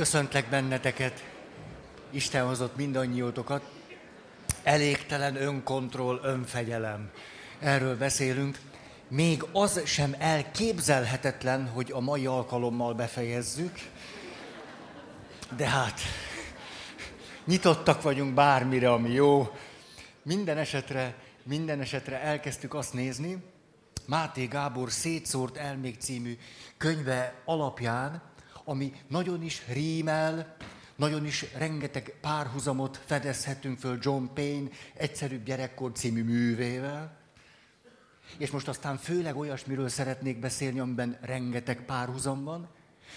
Köszöntlek benneteket. Isten hozott mindannyiótokat. Elégtelen önkontroll, önfegyelem. Erről beszélünk. Még az sem elképzelhetetlen, hogy a mai alkalommal befejezzük. De hát, nyitottak vagyunk bármire, ami jó. Minden esetre, minden esetre elkezdtük azt nézni, Máté Gábor Szétszórt elmék című könyve alapján, ami nagyon is rímel, nagyon is rengeteg párhuzamot fedezhetünk föl John Payne Egyszerűbb gyerekkor című művével. És most aztán főleg olyasmiről szeretnék beszélni, amiben rengeteg párhuzam van,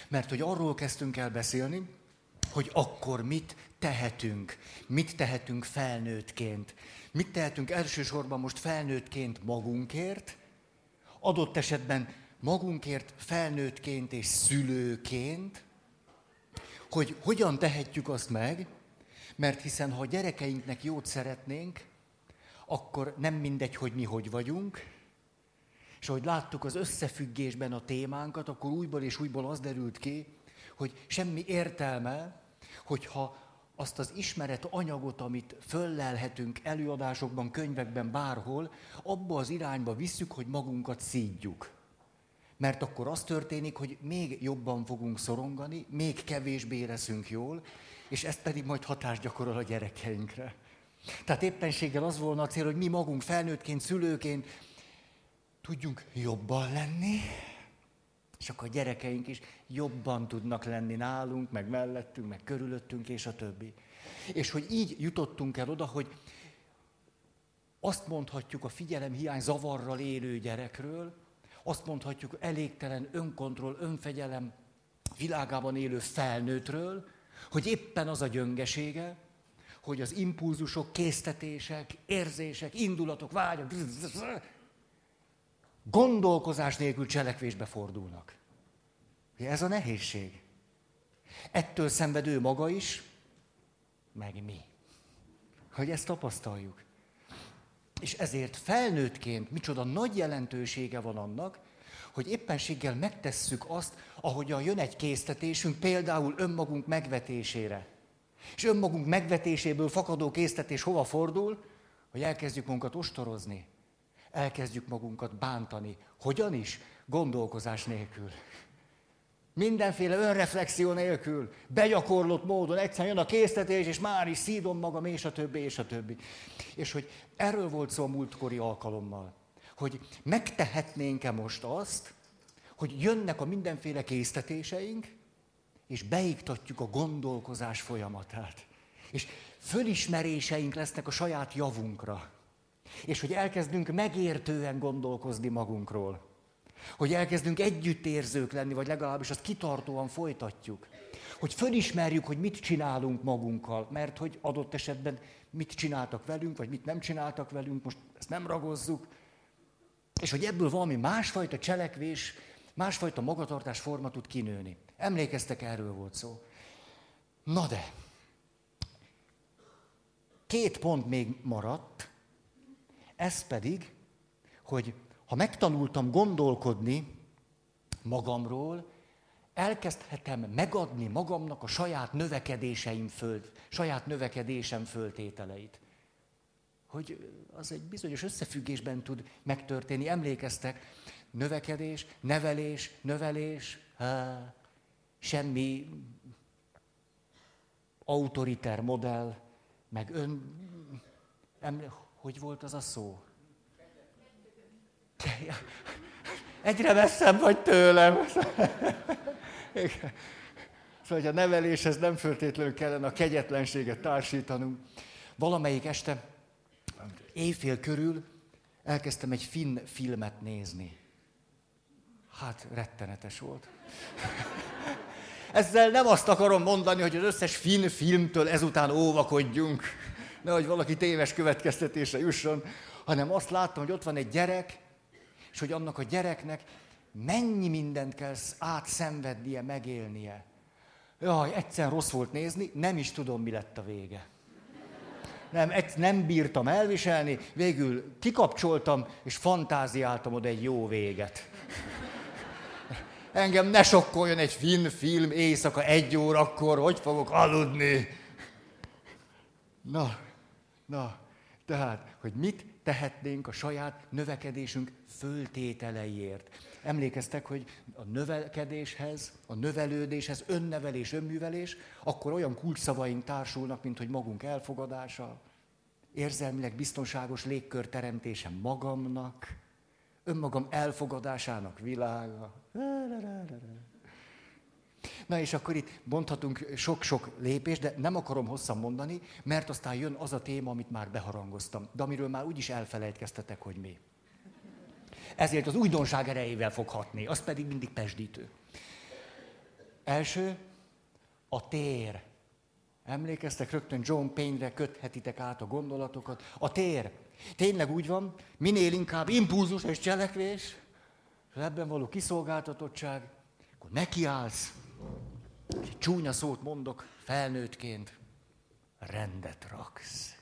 mert hogy arról kezdtünk el beszélni, hogy akkor mit tehetünk, mit tehetünk felnőttként. Mit tehetünk elsősorban most felnőttként magunkért, adott esetben magunkért felnőttként és szülőként, hogy hogyan tehetjük azt meg, mert hiszen ha a gyerekeinknek jót szeretnénk, akkor nem mindegy, hogy mi hogy vagyunk, és ahogy láttuk az összefüggésben a témánkat, akkor újból és újból az derült ki, hogy semmi értelme, hogyha azt az ismeret anyagot, amit föllelhetünk előadásokban, könyvekben, bárhol, abba az irányba visszük, hogy magunkat szídjuk. Mert akkor az történik, hogy még jobban fogunk szorongani, még kevésbé érezünk jól, és ezt pedig majd hatást gyakorol a gyerekeinkre. Tehát éppenséggel az volna a cél, hogy mi magunk felnőttként, szülőként tudjunk jobban lenni, és akkor a gyerekeink is jobban tudnak lenni nálunk, meg mellettünk, meg körülöttünk, és a többi. És hogy így jutottunk el oda, hogy azt mondhatjuk a figyelem hiány zavarral élő gyerekről, azt mondhatjuk elégtelen önkontroll, önfegyelem világában élő felnőttről, hogy éppen az a gyöngesége, hogy az impulzusok, késztetések, érzések, indulatok, vágyak, gondolkozás nélkül cselekvésbe fordulnak. Ez a nehézség. Ettől szenvedő maga is, meg mi. Hogy ezt tapasztaljuk. És ezért felnőttként micsoda nagy jelentősége van annak, hogy éppenséggel megtesszük azt, ahogyan jön egy késztetésünk, például önmagunk megvetésére. És önmagunk megvetéséből fakadó késztetés hova fordul? Hogy elkezdjük magunkat ostorozni. Elkezdjük magunkat bántani. Hogyan is? Gondolkozás nélkül. Mindenféle önreflexió nélkül, begyakorlott módon, egyszerűen jön a késztetés, és már is szídom magam, és a többi, és a többi. És hogy erről volt szó a múltkori alkalommal, hogy megtehetnénk-e most azt, hogy jönnek a mindenféle késztetéseink, és beiktatjuk a gondolkozás folyamatát. És fölismeréseink lesznek a saját javunkra. És hogy elkezdünk megértően gondolkozni magunkról. Hogy elkezdünk együttérzők lenni, vagy legalábbis azt kitartóan folytatjuk. Hogy fölismerjük, hogy mit csinálunk magunkkal, mert hogy adott esetben mit csináltak velünk, vagy mit nem csináltak velünk, most ezt nem ragozzuk. És hogy ebből valami másfajta cselekvés, másfajta magatartás forma tud kinőni. Emlékeztek, erről volt szó. Na de, két pont még maradt, ez pedig, hogy ha megtanultam gondolkodni magamról, elkezdhetem megadni magamnak a saját növekedéseim föl, saját növekedésem föltételeit. Hogy az egy bizonyos összefüggésben tud megtörténni. Emlékeztek, növekedés, nevelés, növelés, há, semmi autoriter modell, meg ön... Emlé, hogy volt az a szó? Egyre messzebb vagy tőlem. Szóval, hogy a neveléshez nem föltétlenül kellene a kegyetlenséget társítanunk. Valamelyik este, éjfél körül elkezdtem egy finn filmet nézni. Hát, rettenetes volt. Ezzel nem azt akarom mondani, hogy az összes finn filmtől ezután óvakodjunk, nehogy valaki téves következtetése jusson, hanem azt láttam, hogy ott van egy gyerek, és hogy annak a gyereknek mennyi mindent kell átszenvednie, megélnie. Jaj, egyszer rossz volt nézni, nem is tudom, mi lett a vége. Nem, nem bírtam elviselni, végül kikapcsoltam, és fantáziáltam oda egy jó véget. Engem ne sokkoljon egy finn film éjszaka egy órakor, hogy fogok aludni. Na, na, tehát, hogy mit tehetnénk a saját növekedésünk föltételeiért. Emlékeztek, hogy a növekedéshez, a növelődéshez, önnevelés, önművelés, akkor olyan kulcsszavaink társulnak, mint hogy magunk elfogadása, érzelmileg biztonságos légkör teremtése magamnak, önmagam elfogadásának világa. Na és akkor itt mondhatunk sok-sok lépést, de nem akarom hosszan mondani, mert aztán jön az a téma, amit már beharangoztam, de amiről már úgyis elfelejtkeztetek, hogy mi. Ezért az újdonság erejével fog hatni, az pedig mindig pesdítő. Első, a tér. Emlékeztek, rögtön John Payne-re köthetitek át a gondolatokat. A tér. Tényleg úgy van, minél inkább impulzus és cselekvés, és ebben való kiszolgáltatottság, akkor nekiállsz, és egy csúnya szót mondok felnőttként, rendet raksz.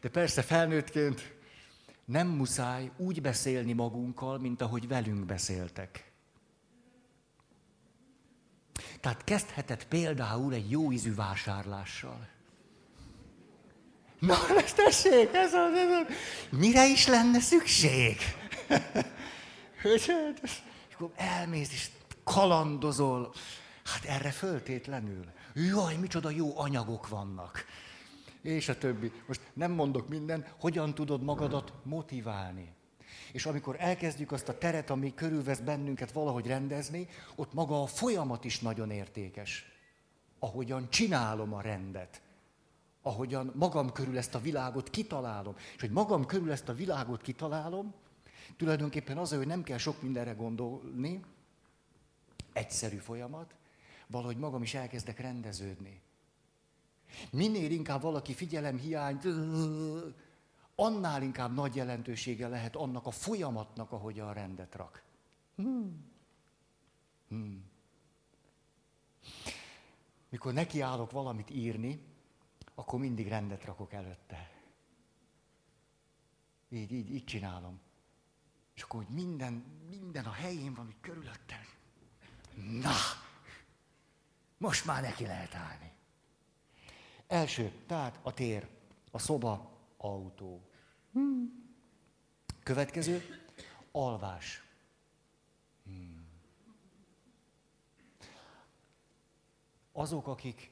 De persze felnőttként nem muszáj úgy beszélni magunkkal, mint ahogy velünk beszéltek. Tehát kezdhetett például egy jó ízű vásárlással. Na, ezt tessék, ez az, ez az. Mire is lenne szükség? Hát, és akkor elmész, és kalandozol. Hát erre föltétlenül. Jaj, micsoda jó anyagok vannak. És a többi. Most nem mondok minden, hogyan tudod magadat motiválni. És amikor elkezdjük azt a teret, ami körülvesz bennünket valahogy rendezni, ott maga a folyamat is nagyon értékes. Ahogyan csinálom a rendet. Ahogyan magam körül ezt a világot kitalálom. És hogy magam körül ezt a világot kitalálom, tulajdonképpen az, hogy nem kell sok mindenre gondolni, egyszerű folyamat, valahogy magam is elkezdek rendeződni. Minél inkább valaki figyelem hiányt, annál inkább nagy jelentősége lehet annak a folyamatnak, ahogy a rendet rak. Hmm. Hmm. Mikor nekiállok valamit írni, akkor mindig rendet rakok előtte. Így, így, így csinálom. És akkor, hogy minden, minden a helyén van, hogy körülöttem. Na, most már neki lehet állni. Első, tehát a tér, a szoba, autó. Hmm. Következő, alvás. Hmm. Azok, akik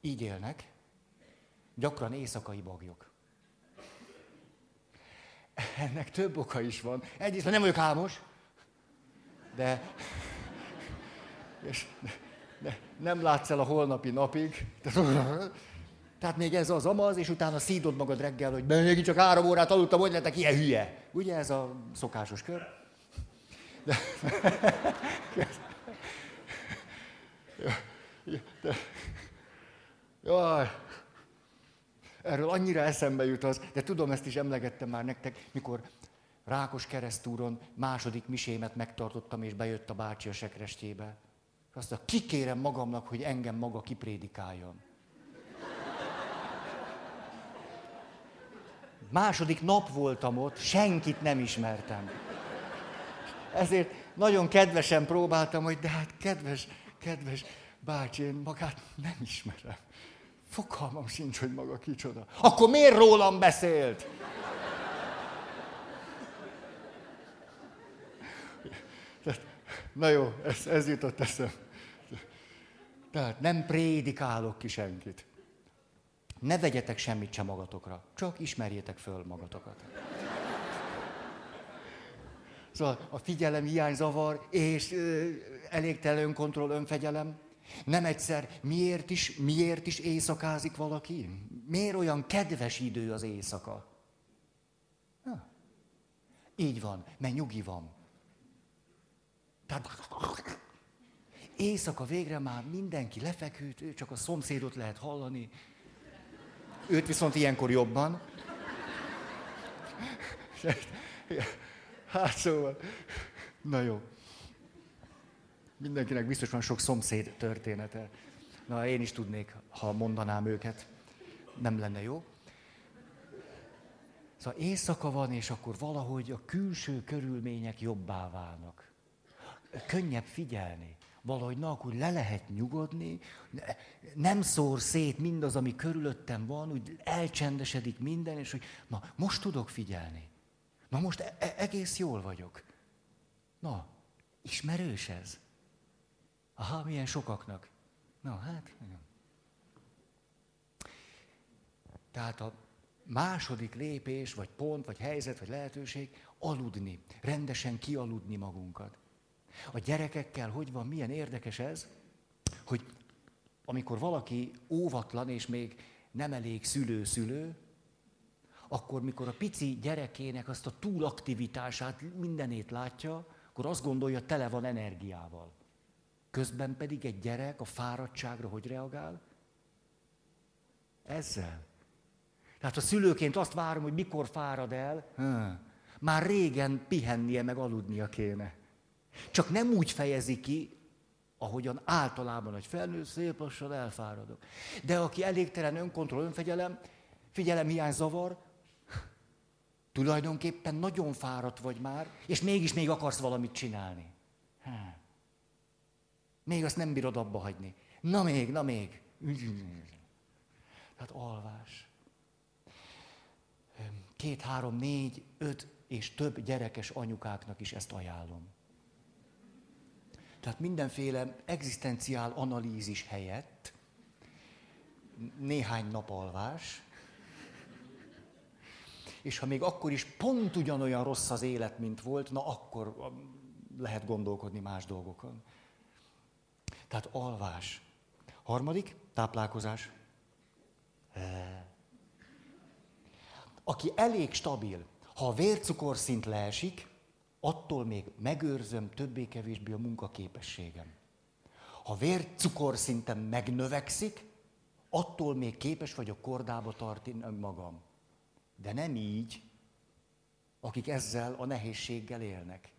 így élnek, gyakran éjszakai bagyok. Ennek több oka is van. Egyrészt, nem vagyok álmos, de, és de nem látsz el a holnapi napig. Tehát még ez az amaz, és utána szídod magad reggel, hogy még csak három órát aludtam, hogy lettek ilyen hülye. Ugye ez a szokásos kör? De... De... Jaj, erről annyira eszembe jut az, de tudom, ezt is emlegettem már nektek, mikor Rákos keresztúron második misémet megtartottam, és bejött a bácsi a sekrestébe. Azt mondta, kikérem magamnak, hogy engem maga kiprédikáljon. Második nap voltam ott, senkit nem ismertem. Ezért nagyon kedvesen próbáltam, hogy de hát kedves, kedves bácsi, én magát nem ismerem. Fogalmam sincs, hogy maga kicsoda. Akkor miért rólam beszélt? Na jó, ez, ez jutott eszem. Tehát nem prédikálok ki senkit. Ne vegyetek semmit sem magatokra, csak ismerjétek föl magatokat. Szóval a figyelem hiány zavar, és ö, elégtelen önkontroll, önfegyelem. Nem egyszer, miért is, miért is éjszakázik valaki? Miért olyan kedves idő az éjszaka? Ha. Így van, mert nyugi van. Tehát éjszaka végre már mindenki lefeküdt, csak a szomszédot lehet hallani. Őt viszont ilyenkor jobban. Hát szóval, na jó. Mindenkinek biztos van sok szomszéd története. Na, én is tudnék, ha mondanám őket. Nem lenne jó. Szóval éjszaka van, és akkor valahogy a külső körülmények jobbá válnak. Könnyebb figyelni. Valahogy na, akkor le lehet nyugodni, nem szór szét mindaz, ami körülöttem van, úgy elcsendesedik minden, és hogy na, most tudok figyelni. Na most e- e- egész jól vagyok. Na, ismerős ez? Aha, milyen sokaknak. Na, hát. Tehát a második lépés, vagy pont, vagy helyzet, vagy lehetőség, aludni, rendesen kialudni magunkat. A gyerekekkel hogy van, milyen érdekes ez, hogy amikor valaki óvatlan és még nem elég szülő-szülő, akkor mikor a pici gyerekének azt a túlaktivitását, mindenét látja, akkor azt gondolja, tele van energiával. Közben pedig egy gyerek a fáradtságra hogy reagál? Ezzel. Tehát a szülőként azt várom, hogy mikor fárad el, már régen pihennie meg aludnia kéne. Csak nem úgy fejezi ki, ahogyan általában egy felnőtt szép lassan elfáradok. De aki elégtelen önkontroll, önfegyelem, hiány zavar, tulajdonképpen nagyon fáradt vagy már, és mégis még akarsz valamit csinálni. Hát. Még azt nem bírod abba hagyni. Na még, na még. Tehát alvás. Két, három, négy, öt és több gyerekes anyukáknak is ezt ajánlom. Tehát mindenféle egzisztenciál analízis helyett néhány nap alvás, és ha még akkor is pont ugyanolyan rossz az élet, mint volt, na akkor lehet gondolkodni más dolgokon. Tehát alvás. Harmadik, táplálkozás. Aki elég stabil, ha a vércukorszint leesik, attól még megőrzöm többé-kevésbé a munkaképességem. Ha vércukorszintem megnövekszik, attól még képes vagyok kordába tartani magam. De nem így, akik ezzel a nehézséggel élnek.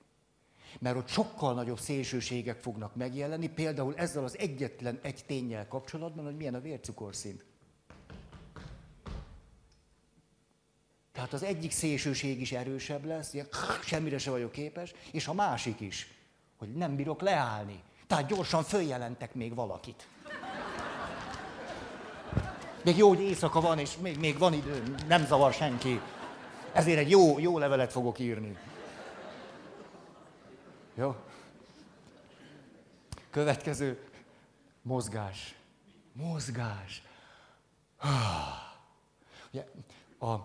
Mert ott sokkal nagyobb szélsőségek fognak megjelenni, például ezzel az egyetlen egy tényel kapcsolatban, hogy milyen a vércukorszint. Tehát az egyik szélsőség is erősebb lesz, ilyen, semmire se vagyok képes, és a másik is, hogy nem bírok leállni. Tehát gyorsan följelentek még valakit. Még jó, hogy éjszaka van, és még, még van idő, nem zavar senki. Ezért egy jó, jó levelet fogok írni. Jó? Következő, mozgás. Mozgás. Ugye, a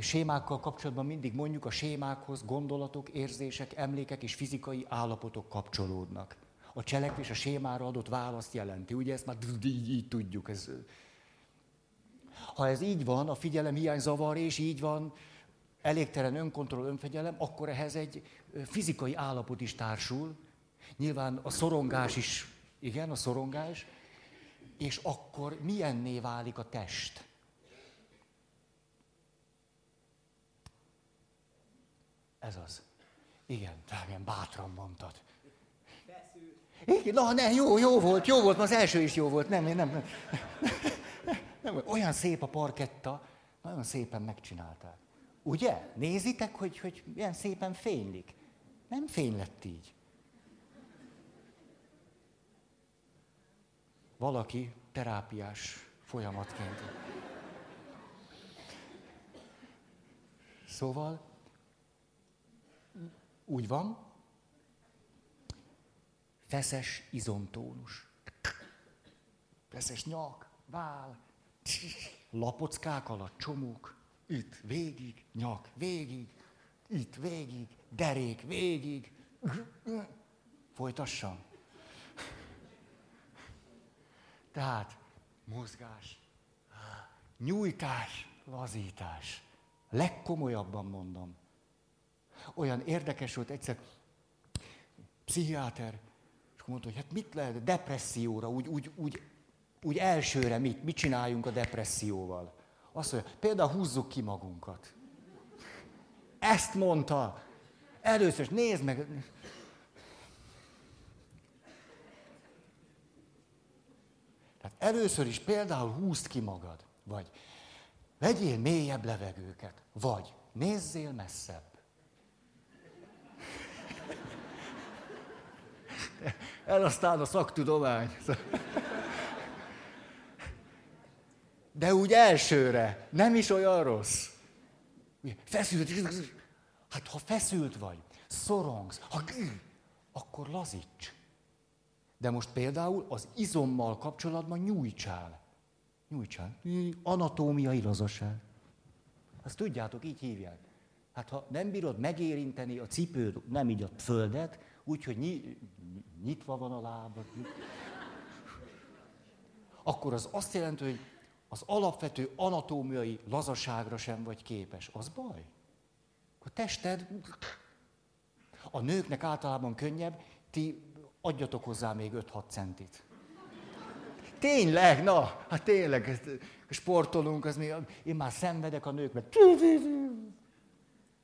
sémákkal kapcsolatban mindig mondjuk a sémákhoz gondolatok, érzések, emlékek és fizikai állapotok kapcsolódnak. A cselekvés a sémára adott választ jelenti. Ugye ezt már így, így tudjuk. Ez... Ha ez így van, a figyelem hiány zavar, és így van, elégtelen önkontroll, önfegyelem, akkor ehhez egy fizikai állapot is társul. Nyilván a szorongás is, igen, a szorongás, és akkor milyenné válik a test? Ez az. Igen, drágán, bátran mondtad. Igen, na, ne, jó, jó volt, jó volt, az első is jó volt, nem, nem, nem, nem, nem, olyan szép a parketta, nagyon szépen megcsinálták. Ugye? Nézitek, hogy, hogy milyen szépen fénylik. Nem fény lett így. Valaki terápiás folyamatként. Szóval úgy van, feszes izomtónus. Feszes nyak, vál, lapockák alatt csomók, itt végig, nyak végig, itt végig, derék végig. Folytassam. Tehát mozgás, nyújtás, lazítás. Legkomolyabban mondom. Olyan érdekes volt egyszer, pszichiáter, és mondta, hogy hát mit lehet depresszióra, úgy, úgy, úgy, úgy elsőre mit, mit csináljunk a depresszióval. Azt mondja, például húzzuk ki magunkat. Ezt mondta. Először, nézd meg. Tehát először is például húzd ki magad. Vagy vegyél mélyebb levegőket. Vagy nézzél messzebb. El aztán a szaktudomány. De úgy elsőre, nem is olyan rossz. Feszült, hát ha feszült vagy, szorongsz, ha akkor lazíts. De most például az izommal kapcsolatban nyújtsál. Nyújtsál. Anatómiai lazaság. Azt tudjátok, így hívják. Hát ha nem bírod megérinteni a cipőd, nem így a földet, úgyhogy nyitva van a lábad, akkor az azt jelenti, hogy az alapvető anatómiai lazaságra sem vagy képes. Az baj. A tested, a nőknek általában könnyebb, ti adjatok hozzá még 5-6 centit. Tényleg, na, hát tényleg, sportolunk, az még, én már szenvedek a nőkben.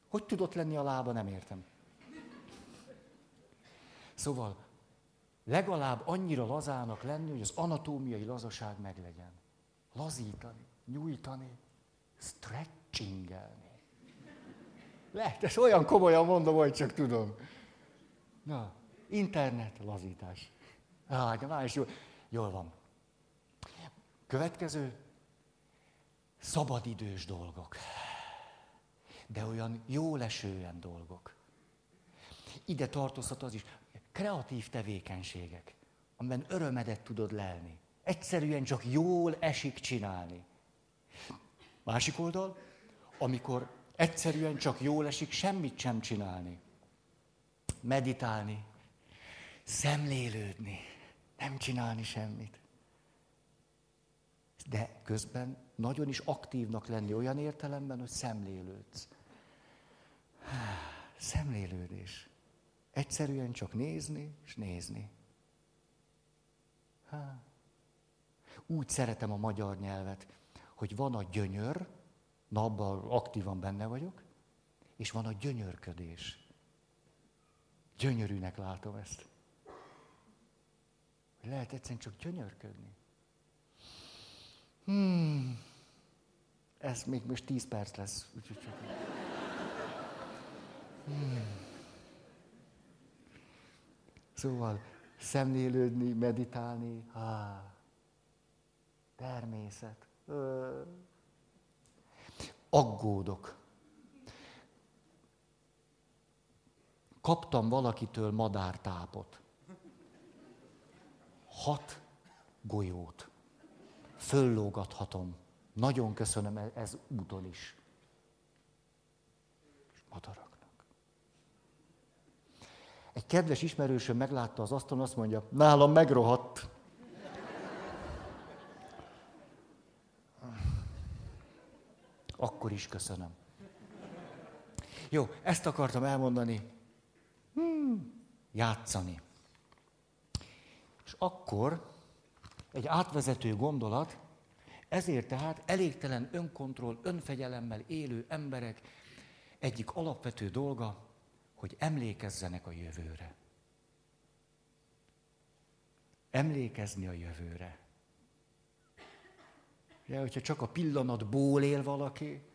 Hogy tudott lenni a lába, nem értem. Szóval legalább annyira lazának lenni, hogy az anatómiai lazaság meglegyen. Lazítani, nyújtani, stretchingelni. Lehet, ezt olyan komolyan mondom, hogy csak tudom. Na, internet, lazítás. Ah, de már is jól, jól van. Következő, szabadidős dolgok. De olyan jó lesően dolgok. Ide tartozhat az is, kreatív tevékenységek, amiben örömedet tudod lelni. Egyszerűen csak jól esik csinálni. Másik oldal, amikor egyszerűen csak jól esik semmit sem csinálni. Meditálni, szemlélődni, nem csinálni semmit. De közben nagyon is aktívnak lenni olyan értelemben, hogy szemlélődsz. Szemlélődés. Egyszerűen csak nézni és nézni. Há. Úgy szeretem a magyar nyelvet, hogy van a gyönyör, na abban aktívan benne vagyok, és van a gyönyörködés. Gyönyörűnek látom ezt. Lehet egyszerűen csak gyönyörködni. Hmm. Ez még most tíz perc lesz. Úgyhogy csak... Hmm. Szóval szemlélődni, meditálni, há, természet. Ö. Aggódok. Kaptam valakitől madártápot. Hat golyót. Föllógathatom. Nagyon köszönöm e- ez úton is. Madarak. Egy kedves ismerősöm meglátta az asztalon, azt mondja, nálam megrohadt. Akkor is köszönöm. Jó, ezt akartam elmondani. Hmm, játszani. És akkor egy átvezető gondolat, ezért tehát elégtelen önkontroll, önfegyelemmel élő emberek egyik alapvető dolga, hogy emlékezzenek a jövőre. Emlékezni a jövőre. Ja, hogyha csak a pillanatból él valaki,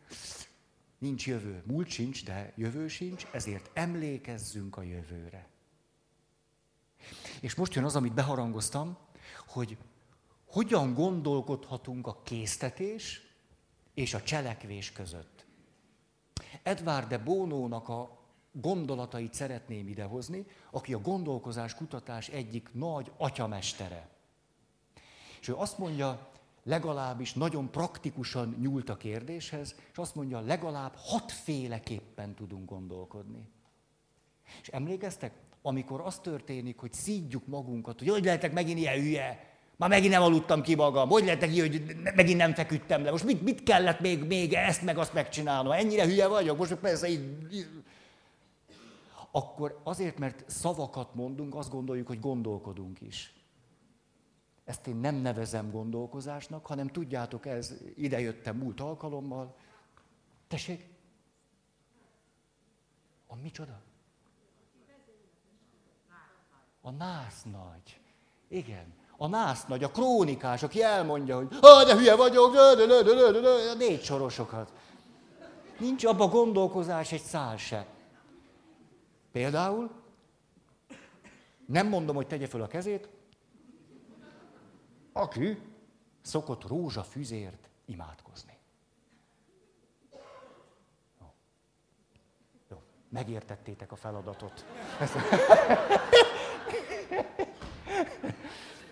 nincs jövő. Múlt sincs, de jövő sincs, ezért emlékezzünk a jövőre. És most jön az, amit beharangoztam, hogy hogyan gondolkodhatunk a késztetés és a cselekvés között. Edward de Bónónak a gondolatait szeretném idehozni, aki a gondolkozás kutatás egyik nagy atyamestere. És ő azt mondja, legalábbis nagyon praktikusan nyúlt a kérdéshez, és azt mondja, legalább hatféleképpen tudunk gondolkodni. És emlékeztek, amikor az történik, hogy szídjuk magunkat, hogy hogy lehetek megint ilyen hülye, már megint nem aludtam ki magam, hogy lehetek ilyen, hogy megint nem feküdtem le, most mit, mit kellett még, még ezt meg azt megcsinálnom, ennyire hülye vagyok, most persze így akkor azért, mert szavakat mondunk, azt gondoljuk, hogy gondolkodunk is. Ezt én nem nevezem gondolkozásnak, hanem tudjátok, ez idejöttem múlt alkalommal. Tessék? A micsoda? A nász nagy. Igen. A nász nagy, a krónikás, aki elmondja, hogy ah, de hülye vagyok, de, de, de, de, de, de, négy sorosokat. Nincs abba gondolkozás egy szál se. Például, nem mondom, hogy tegye föl a kezét, aki szokott rózsafüzért imádkozni. Jó. Jó. Megértettétek a feladatot.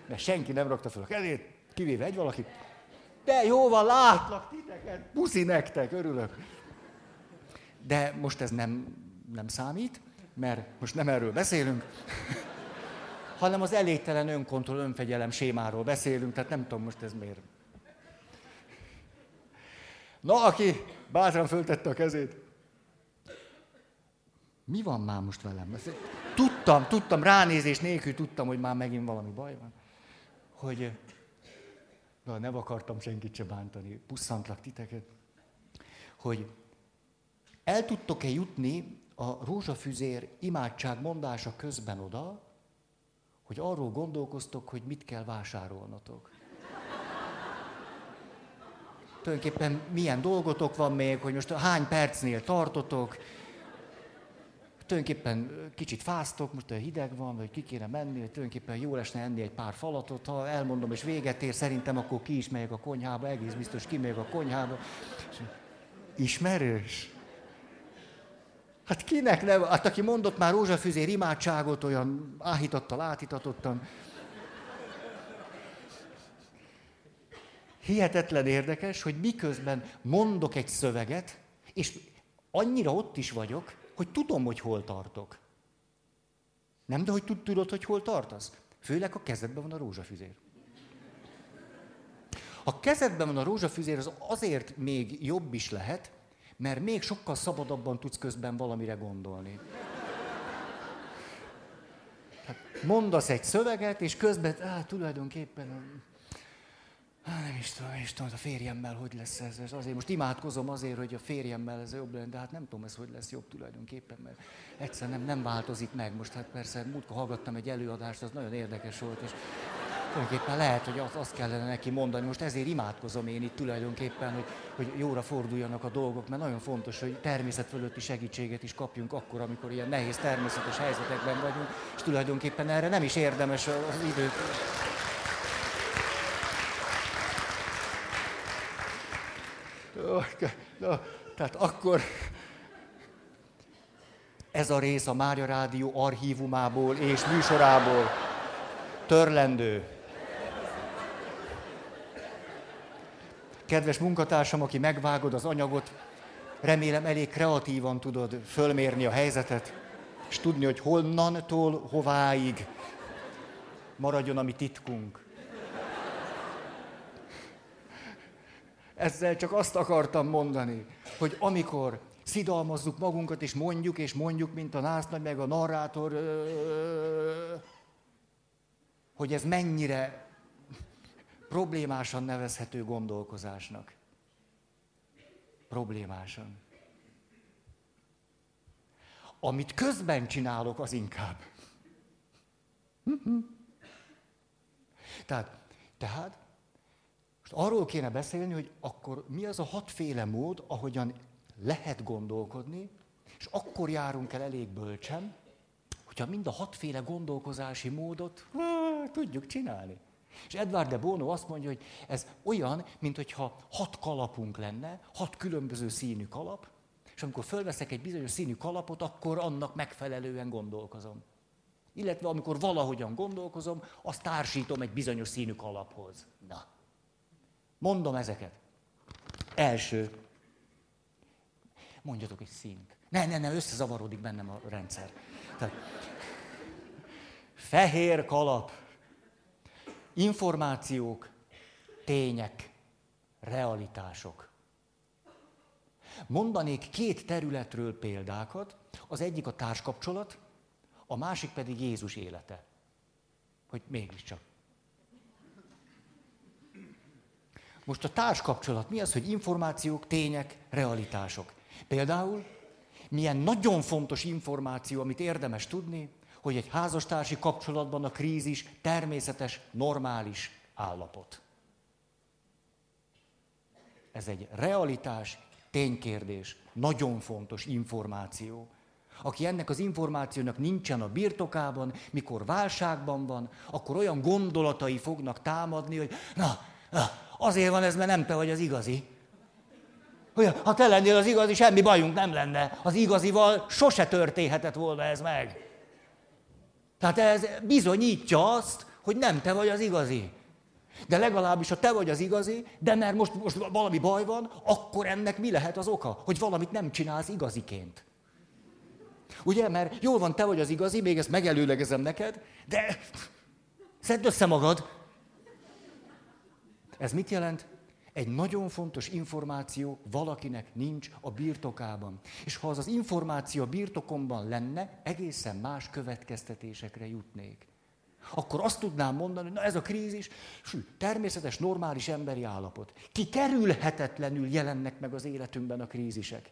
Mert senki nem rakta fel a kezét, kivéve egy valaki. De jó van, látlak titeket, puszi nektek, örülök. De most ez nem, nem számít, mert most nem erről beszélünk, hanem az elégtelen önkontroll, önfegyelem sémáról beszélünk, tehát nem tudom most ez miért. Na, aki bátran föltette a kezét. Mi van már most velem? Tudtam, tudtam, ránézés nélkül tudtam, hogy már megint valami baj van. Hogy na, nem akartam senkit se bántani, pusszantlak titeket, hogy el tudtok-e jutni a rózsafüzér imádság mondása közben oda, hogy arról gondolkoztok, hogy mit kell vásárolnotok. Tulajdonképpen milyen dolgotok van még, hogy most hány percnél tartotok, tulajdonképpen kicsit fáztok, most hideg van, vagy ki kéne menni, hogy tulajdonképpen jó lesne enni egy pár falatot, ha elmondom és véget ér, szerintem akkor ki is megyek a konyhába, egész biztos kimegyek a konyhába. Ismerős? Hát kinek nem? Hát aki mondott már rózsafüzér imádságot, olyan áhítattal, áhítatottan. Hihetetlen érdekes, hogy miközben mondok egy szöveget, és annyira ott is vagyok, hogy tudom, hogy hol tartok. Nem, de hogy tudod, hogy hol tartasz? Főleg a kezedben van a rózsafüzér. Ha kezedben van a rózsafüzér, az azért még jobb is lehet, mert még sokkal szabadabban tudsz közben valamire gondolni. Hát mondasz egy szöveget, és közben, á, tulajdonképpen Há, nem is tudom, nem tudom, a férjemmel hogy lesz ez, ez. Azért most imádkozom azért, hogy a férjemmel ez jobb legyen, de hát nem tudom ez, hogy lesz jobb tulajdonképpen, mert egyszer nem, nem változik meg. Most hát persze múltkor hallgattam egy előadást, az nagyon érdekes volt, és tulajdonképpen lehet, hogy azt, kellene neki mondani. Most ezért imádkozom én itt tulajdonképpen, hogy, hogy jóra forduljanak a dolgok, mert nagyon fontos, hogy természet fölötti segítséget is kapjunk akkor, amikor ilyen nehéz természetes helyzetekben vagyunk, és tulajdonképpen erre nem is érdemes az időt Na, tehát akkor ez a rész a Mária Rádió archívumából és műsorából törlendő. Kedves munkatársam, aki megvágod az anyagot, remélem elég kreatívan tudod fölmérni a helyzetet, és tudni, hogy honnantól hováig maradjon a mi titkunk. Ezzel csak azt akartam mondani, hogy amikor szidalmazzuk magunkat, és mondjuk, és mondjuk, mint a násznagy, meg a narrátor, hogy ez mennyire problémásan nevezhető gondolkozásnak. Problémásan. Amit közben csinálok, az inkább. Tehát, tehát most arról kéne beszélni, hogy akkor mi az a hatféle mód, ahogyan lehet gondolkodni, és akkor járunk el elég bölcsen, hogyha mind a hatféle gondolkozási módot há, tudjuk csinálni. És Edward de Bono azt mondja, hogy ez olyan, mintha hat kalapunk lenne, hat különböző színű kalap, és amikor fölveszek egy bizonyos színű kalapot, akkor annak megfelelően gondolkozom. Illetve amikor valahogyan gondolkozom, azt társítom egy bizonyos színű kalaphoz. Na. Mondom ezeket. Első. Mondjatok egy színt. Ne, ne, ne, összezavarodik bennem a rendszer. Tehát, fehér kalap. Információk, tények, realitások. Mondanék két területről példákat, az egyik a társkapcsolat, a másik pedig Jézus élete. Hogy mégiscsak. Most a társkapcsolat mi az, hogy információk, tények, realitások. Például milyen nagyon fontos információ, amit érdemes tudni, hogy egy házastársi kapcsolatban a krízis természetes, normális állapot. Ez egy realitás, ténykérdés, nagyon fontos információ. Aki ennek az információnak nincsen a birtokában, mikor válságban van, akkor olyan gondolatai fognak támadni, hogy na, na azért van ez, mert nem te vagy az igazi. Hogy ha te lennél az igazi, semmi bajunk nem lenne. Az igazival sose történhetett volna ez meg. Tehát ez bizonyítja azt, hogy nem te vagy az igazi. De legalábbis, ha te vagy az igazi, de mert most, most valami baj van, akkor ennek mi lehet az oka? Hogy valamit nem csinálsz igaziként. Ugye, mert jól van, te vagy az igazi, még ezt megelőlegezem neked, de szedd össze magad. Ez mit jelent? Egy nagyon fontos információ valakinek nincs a birtokában. És ha az az információ a birtokomban lenne, egészen más következtetésekre jutnék. Akkor azt tudnám mondani, na ez a krízis, sű, természetes, normális emberi állapot. Kikerülhetetlenül jelennek meg az életünkben a krízisek.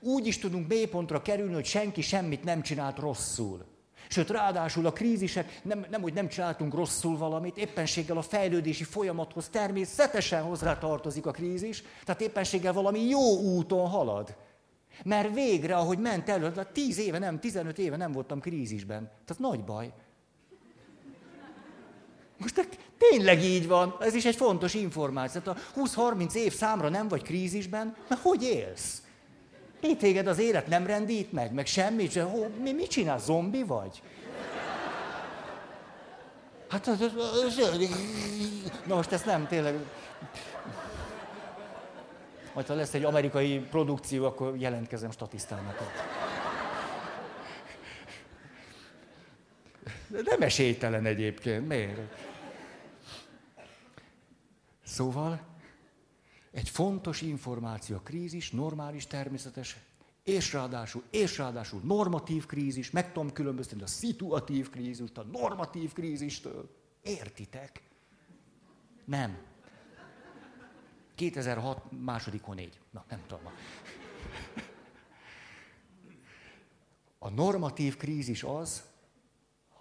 Úgy is tudunk mélypontra kerülni, hogy senki semmit nem csinált rosszul. Sőt, ráadásul a krízisek nem, nem, hogy nem csináltunk rosszul valamit, éppenséggel a fejlődési folyamathoz természetesen hozzá tartozik a krízis, tehát éppenséggel valami jó úton halad. Mert végre, ahogy ment elő, tehát 10 éve nem, 15 éve nem voltam krízisben. Tehát nagy baj. Most tényleg így van, ez is egy fontos információ. Tehát a 20-30 év számra nem vagy krízisben, mert hogy élsz? Mi téged az élet nem rendít meg, meg semmit, se, hó, mi, mit csinál, zombi vagy? Hát az, az, az, az, na most ezt nem, tényleg. Majd ha lesz egy amerikai produkció, akkor jelentkezem statisztának. Nem esélytelen egyébként, miért? Szóval, egy fontos információ, a krízis, normális, természetes, és ráadásul, és ráadásul normatív krízis, meg tudom különböztetni a szituatív krízist, a normatív krízistől. Értitek? Nem. 2006 második négy. Na, nem tudom. A normatív krízis az,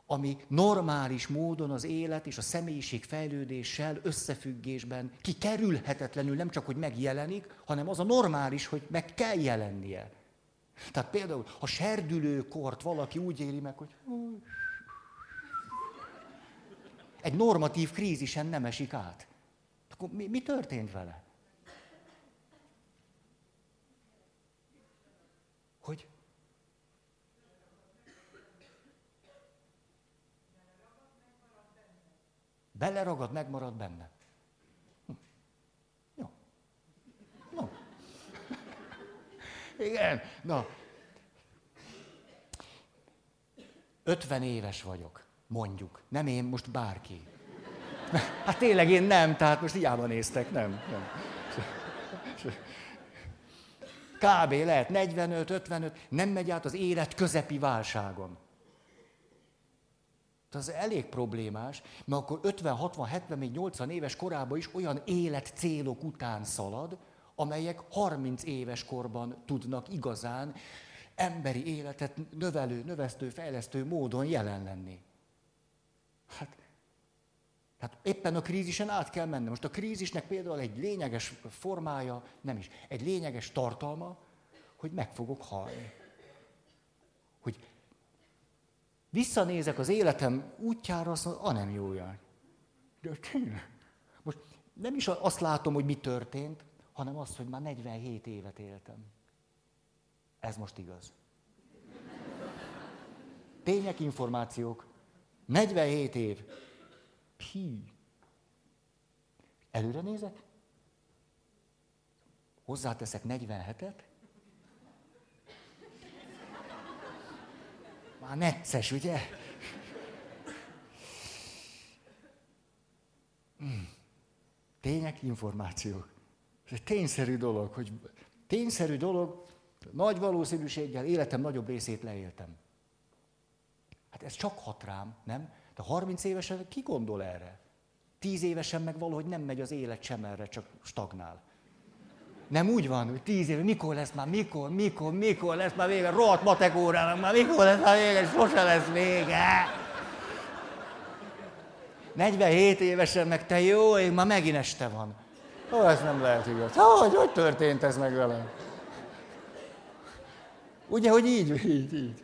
ami normális módon az élet és a személyiség fejlődéssel összefüggésben kikerülhetetlenül nem csak, hogy megjelenik, hanem az a normális, hogy meg kell jelennie. Tehát például, ha serdülőkort valaki úgy éli meg, hogy egy normatív krízisen nem esik át, akkor mi, mi történt vele? Hogy Beleragad, megmarad benne. Hm. Jó. No. Igen, na. 50 éves vagyok, mondjuk. Nem én, most bárki. Hát tényleg én nem, tehát most hiába néztek, nem. nem. Kb. lehet 45-55, nem megy át az élet közepi válságon az elég problémás, mert akkor 50, 60, 70, még 80 éves korában is olyan életcélok után szalad, amelyek 30 éves korban tudnak igazán emberi életet növelő, növesztő, fejlesztő módon jelen lenni. Hát, hát éppen a krízisen át kell menni. Most a krízisnek például egy lényeges formája, nem is, egy lényeges tartalma, hogy meg fogok halni. Hogy Visszanézek az életem útjára, azt mondom, a nem jó jár. De tényleg. Most nem is azt látom, hogy mi történt, hanem azt, hogy már 47 évet éltem. Ez most igaz. Tények, információk. 47 év. Pi. Előre nézek? Hozzáteszek 47-et? Már necces, ugye? Hmm. Tények, információk. Ez egy tényszerű dolog, hogy tényszerű dolog, nagy valószínűséggel életem nagyobb részét leéltem. Hát ez csak hat rám, nem? De 30 évesen ki gondol erre? 10 évesen meg valahogy nem megy az élet sem erre, csak stagnál. Nem úgy van, hogy tíz év, mikor lesz már, mikor, mikor, mikor lesz már vége, rohadt matek órának már, mikor lesz már vége, sose lesz vége. 47 évesen meg te jó, én már megint este van. Ó, ez nem lehet igaz. Hogy, hogy történt ez meg velem? Ugye, hogy így, így, így.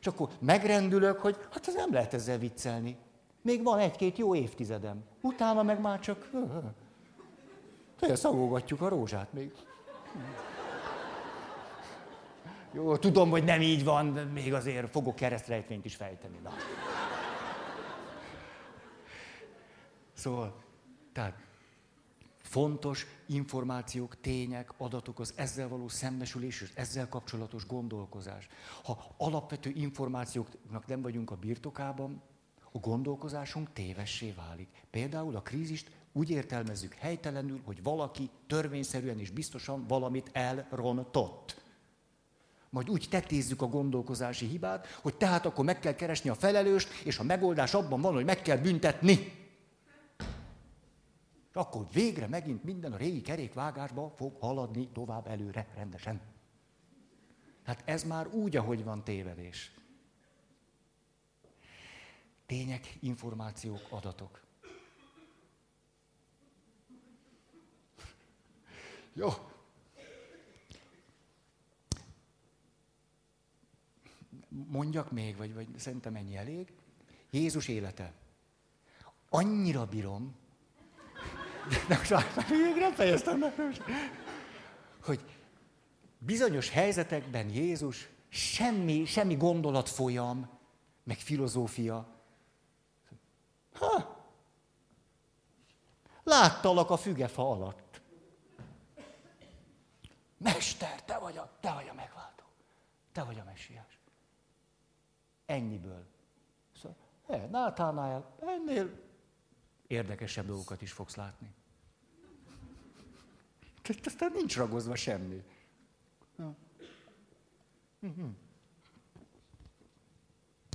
És akkor megrendülök, hogy hát ez nem lehet ezzel viccelni. Még van egy-két jó évtizedem. Utána meg már csak... Tényleg szagolgatjuk a rózsát még. Jó, tudom, hogy nem így van, de még azért fogok keresztrejtvényt is fejteni. Na. Szóval, tehát fontos információk, tények, adatok, az ezzel való szembesülés és ezzel kapcsolatos gondolkozás. Ha alapvető információknak nem vagyunk a birtokában, a gondolkozásunk tévessé válik. Például a krízist úgy értelmezzük helytelenül, hogy valaki törvényszerűen és biztosan valamit elrontott. Majd úgy tetézzük a gondolkozási hibát, hogy tehát akkor meg kell keresni a felelőst, és a megoldás abban van, hogy meg kell büntetni. Akkor végre megint minden a régi kerékvágásba fog haladni tovább előre rendesen. Hát ez már úgy, ahogy van tévedés. Tények, információk, adatok. Jó. Mondjak még, vagy, vagy szerintem ennyi elég. Jézus élete. Annyira bírom, de most még nem fejeztem hogy bizonyos helyzetekben Jézus semmi, semmi gondolatfolyam, meg filozófia, Ha! Láttalak a fügefa alatt. Mester, te vagy a, te vagy a megváltó. Te vagy a messiás. Ennyiből. Szóval, he, Nátánál ennél érdekesebb dolgokat is fogsz látni. Tehát aztán nincs ragozva semmi.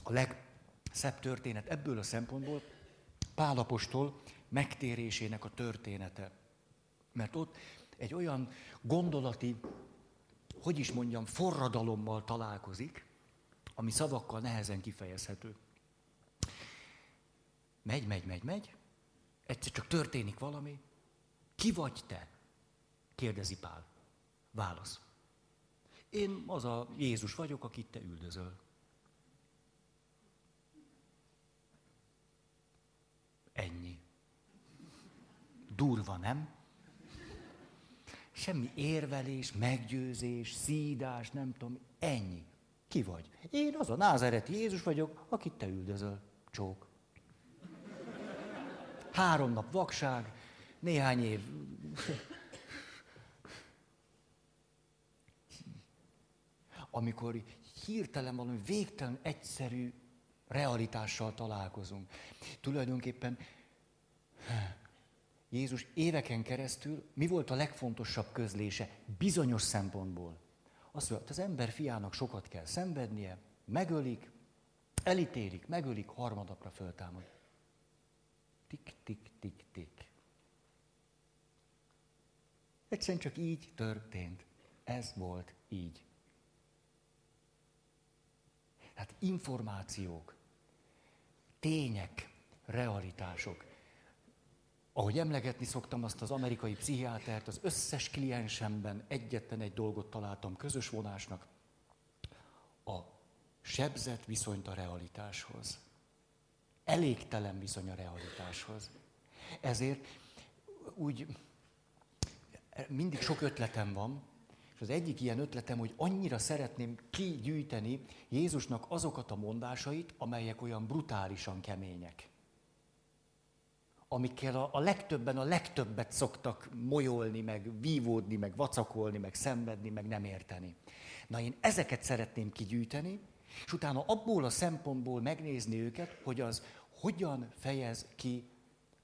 A legszebb történet ebből a szempontból Pálapostól megtérésének a története. Mert ott egy olyan gondolati, hogy is mondjam, forradalommal találkozik, ami szavakkal nehezen kifejezhető. Megy, megy, megy, megy, egyszer csak történik valami. Ki vagy te? kérdezi Pál. Válasz. Én az a Jézus vagyok, akit te üldözöl. Ennyi. Durva, nem? Semmi érvelés, meggyőzés, szídás, nem tudom, ennyi. Ki vagy? Én az a názereti Jézus vagyok, akit te üldözöl. Csók. Három nap vakság, néhány év. Amikor hirtelen valami végtelen egyszerű realitással találkozunk. Tulajdonképpen Jézus éveken keresztül mi volt a legfontosabb közlése bizonyos szempontból? Azt mondja, az ember fiának sokat kell szenvednie, megölik, elítélik, megölik, harmadapra föltámad. Tik, tik, tik, tik. Egyszerűen csak így történt. Ez volt így. Hát információk, tények, realitások. Ahogy emlegetni szoktam azt az amerikai pszichiátert, az összes kliensemben egyetlen egy dolgot találtam közös vonásnak, a sebzett viszonyt a realitáshoz. Elégtelen viszony a realitáshoz. Ezért úgy mindig sok ötletem van, és az egyik ilyen ötletem, hogy annyira szeretném kigyűjteni Jézusnak azokat a mondásait, amelyek olyan brutálisan kemények. Amikkel a, a legtöbben a legtöbbet szoktak molyolni, meg vívódni, meg vacakolni, meg szenvedni, meg nem érteni. Na én ezeket szeretném kigyűjteni, és utána abból a szempontból megnézni őket, hogy az hogyan fejez ki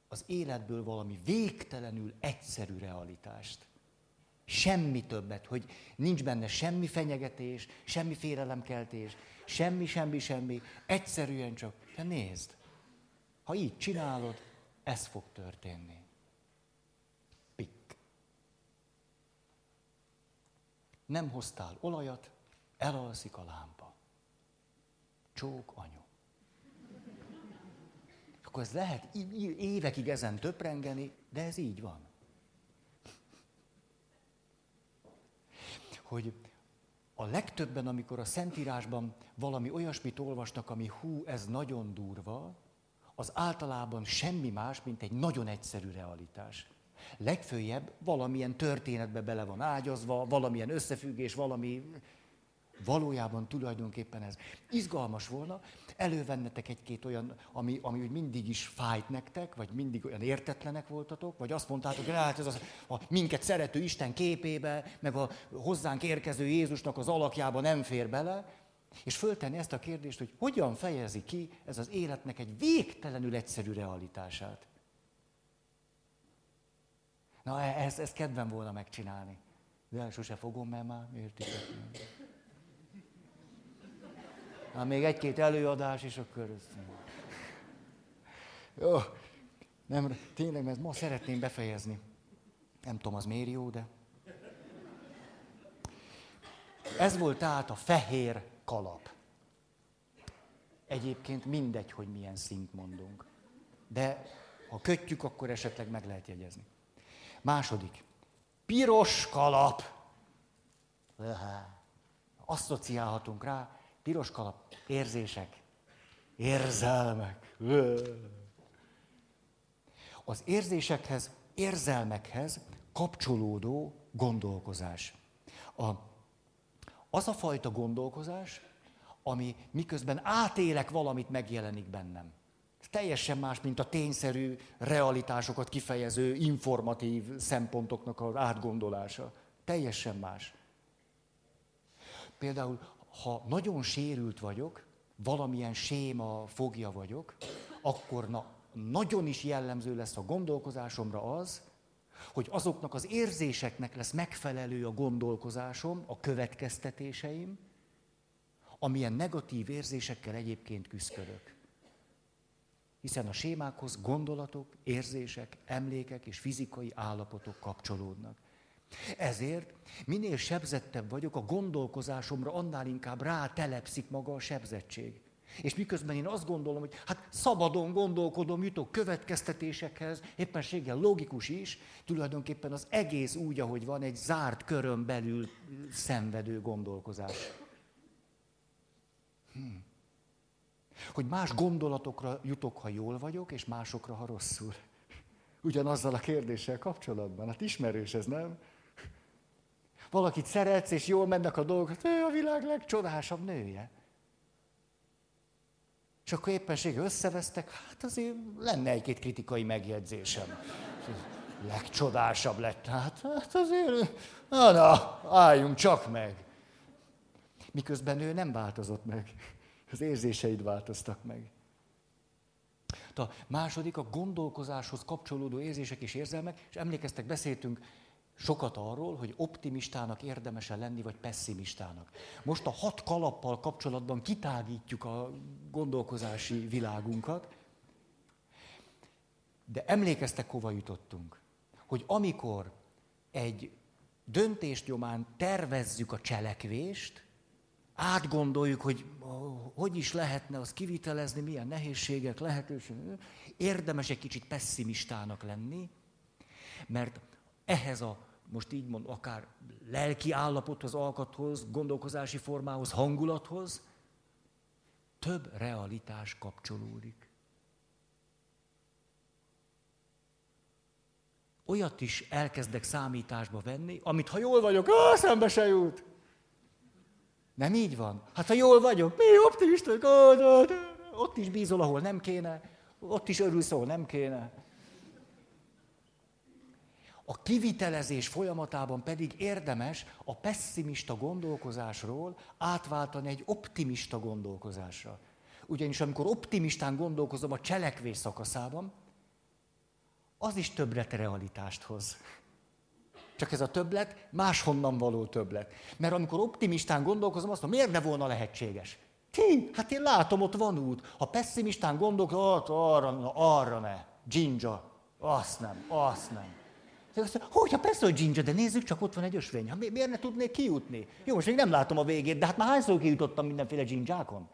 az életből valami végtelenül egyszerű realitást. Semmi többet, hogy nincs benne semmi fenyegetés, semmi félelemkeltés, semmi, semmi, semmi. Egyszerűen csak, te nézd, ha így csinálod, ez fog történni. Pik. Nem hoztál olajat, elalszik a lámpa. Csók anyu. akkor ez lehet évekig ezen töprengeni, de ez így van. Hogy a legtöbben, amikor a Szentírásban valami olyasmit olvasnak, ami hú, ez nagyon durva, az általában semmi más, mint egy nagyon egyszerű realitás. Legfőjebb valamilyen történetbe bele van ágyazva, valamilyen összefüggés, valami Valójában tulajdonképpen ez izgalmas volna, elővennetek egy-két olyan, ami, ami úgy mindig is fájt nektek, vagy mindig olyan értetlenek voltatok, vagy azt mondtátok, hogy hát ez az, a minket szerető Isten képébe, meg a hozzánk érkező Jézusnak az alakjába nem fér bele, és föltenni ezt a kérdést, hogy hogyan fejezi ki ez az életnek egy végtelenül egyszerű realitását. Na, e- ezt, ezt kedvem volna megcsinálni. De sose fogom, mert már értitek. Hát még egy-két előadás, és akkor ez... Jó, nem, tényleg, mert ma szeretném befejezni. Nem tudom, az miért jó, de... Ez volt tehát a fehér kalap. Egyébként mindegy, hogy milyen szint mondunk. De ha kötjük, akkor esetleg meg lehet jegyezni. Második. Piros kalap. Asszociálhatunk rá, Piros kalap, érzések, érzelmek. Az érzésekhez, érzelmekhez kapcsolódó gondolkozás. A, az a fajta gondolkozás, ami miközben átélek valamit, megjelenik bennem. Teljesen más, mint a tényszerű realitásokat kifejező informatív szempontoknak az átgondolása. Teljesen más. Például ha nagyon sérült vagyok, valamilyen séma fogja vagyok, akkor na, nagyon is jellemző lesz a gondolkozásomra az, hogy azoknak az érzéseknek lesz megfelelő a gondolkozásom, a következtetéseim, amilyen negatív érzésekkel egyébként küzdök. Hiszen a sémákhoz gondolatok, érzések, emlékek és fizikai állapotok kapcsolódnak. Ezért minél sebzettebb vagyok, a gondolkozásomra annál inkább rátelepszik maga a sebzettség. És miközben én azt gondolom, hogy hát szabadon gondolkodom, jutok következtetésekhez, éppenséggel logikus is, tulajdonképpen az egész úgy, ahogy van, egy zárt körön belül szenvedő gondolkozás. Hmm. Hogy más gondolatokra jutok, ha jól vagyok, és másokra, ha rosszul. Ugyanazzal a kérdéssel kapcsolatban. Hát ismerős ez, nem? valakit szeretsz, és jól mennek a dolgok, hát ő a világ legcsodásabb nője. És akkor éppenség összevesztek, hát azért lenne egy-két kritikai megjegyzésem. Legcsodásabb lett. Hát, hát azért, na, na, álljunk csak meg. Miközben ő nem változott meg. Az érzéseid változtak meg. A második a gondolkozáshoz kapcsolódó érzések és érzelmek, és emlékeztek, beszéltünk sokat arról, hogy optimistának érdemese lenni, vagy pessimistának. Most a hat kalappal kapcsolatban kitágítjuk a gondolkozási világunkat, de emlékeztek, hova jutottunk? Hogy amikor egy döntést nyomán tervezzük a cselekvést, átgondoljuk, hogy hogy is lehetne azt kivitelezni, milyen nehézségek, lehetőségek, érdemes egy kicsit pessimistának lenni, mert ehhez a most így mond, akár lelki állapothoz, alkathoz, gondolkozási formához, hangulathoz, több realitás kapcsolódik. Olyat is elkezdek számításba venni, amit ha jól vagyok, ó, szembe se jut. Nem így van. Hát ha jól vagyok, mi optimista, ott is bízol, ahol nem kéne, ott is örülsz, ahol nem kéne. A kivitelezés folyamatában pedig érdemes a pessimista gondolkozásról átváltani egy optimista gondolkozásra. Ugyanis amikor optimistán gondolkozom a cselekvés szakaszában, az is többlet realitást hoz. Csak ez a többlet máshonnan való többlet. Mert amikor optimistán gondolkozom, azt mondom, miért ne volna lehetséges? Ti, hát én látom, ott van út. Ha pessimistán gondolkozom, arra, arra ne. Ginja, azt nem, azt nem. Azt hogy, persze, hogy ginger, de nézzük, csak ott van egy ösvény. Ha, miért ne tudnék kijutni? Jó, most még nem látom a végét, de hát már hányszor kijutottam mindenféle gingyákon?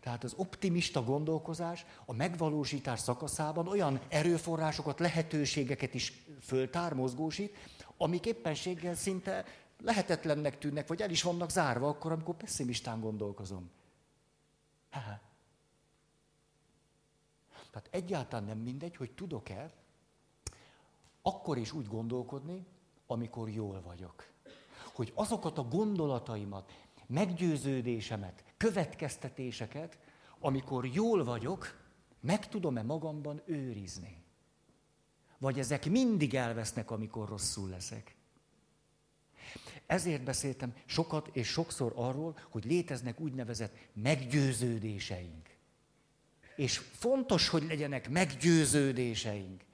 Tehát az optimista gondolkozás a megvalósítás szakaszában olyan erőforrásokat, lehetőségeket is föltár, mozgósít, amik éppenséggel szinte lehetetlennek tűnnek, vagy el is vannak zárva akkor, amikor pessimistán gondolkozom. Ha. Tehát egyáltalán nem mindegy, hogy tudok-e akkor is úgy gondolkodni, amikor jól vagyok. Hogy azokat a gondolataimat, meggyőződésemet, következtetéseket, amikor jól vagyok, meg tudom-e magamban őrizni? Vagy ezek mindig elvesznek, amikor rosszul leszek? Ezért beszéltem sokat és sokszor arról, hogy léteznek úgynevezett meggyőződéseink. És fontos, hogy legyenek meggyőződéseink.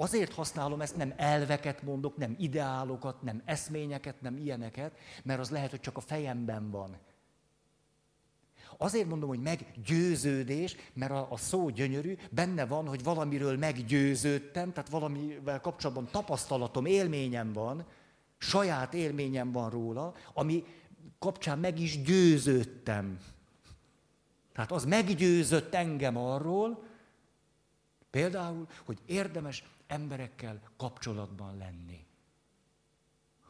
Azért használom ezt, nem elveket mondok, nem ideálokat, nem eszményeket, nem ilyeneket, mert az lehet, hogy csak a fejemben van. Azért mondom, hogy meggyőződés, mert a, a szó gyönyörű, benne van, hogy valamiről meggyőződtem, tehát valamivel kapcsolatban tapasztalatom, élményem van, saját élményem van róla, ami kapcsán meg is győződtem. Tehát az meggyőzött engem arról, például, hogy érdemes emberekkel kapcsolatban lenni.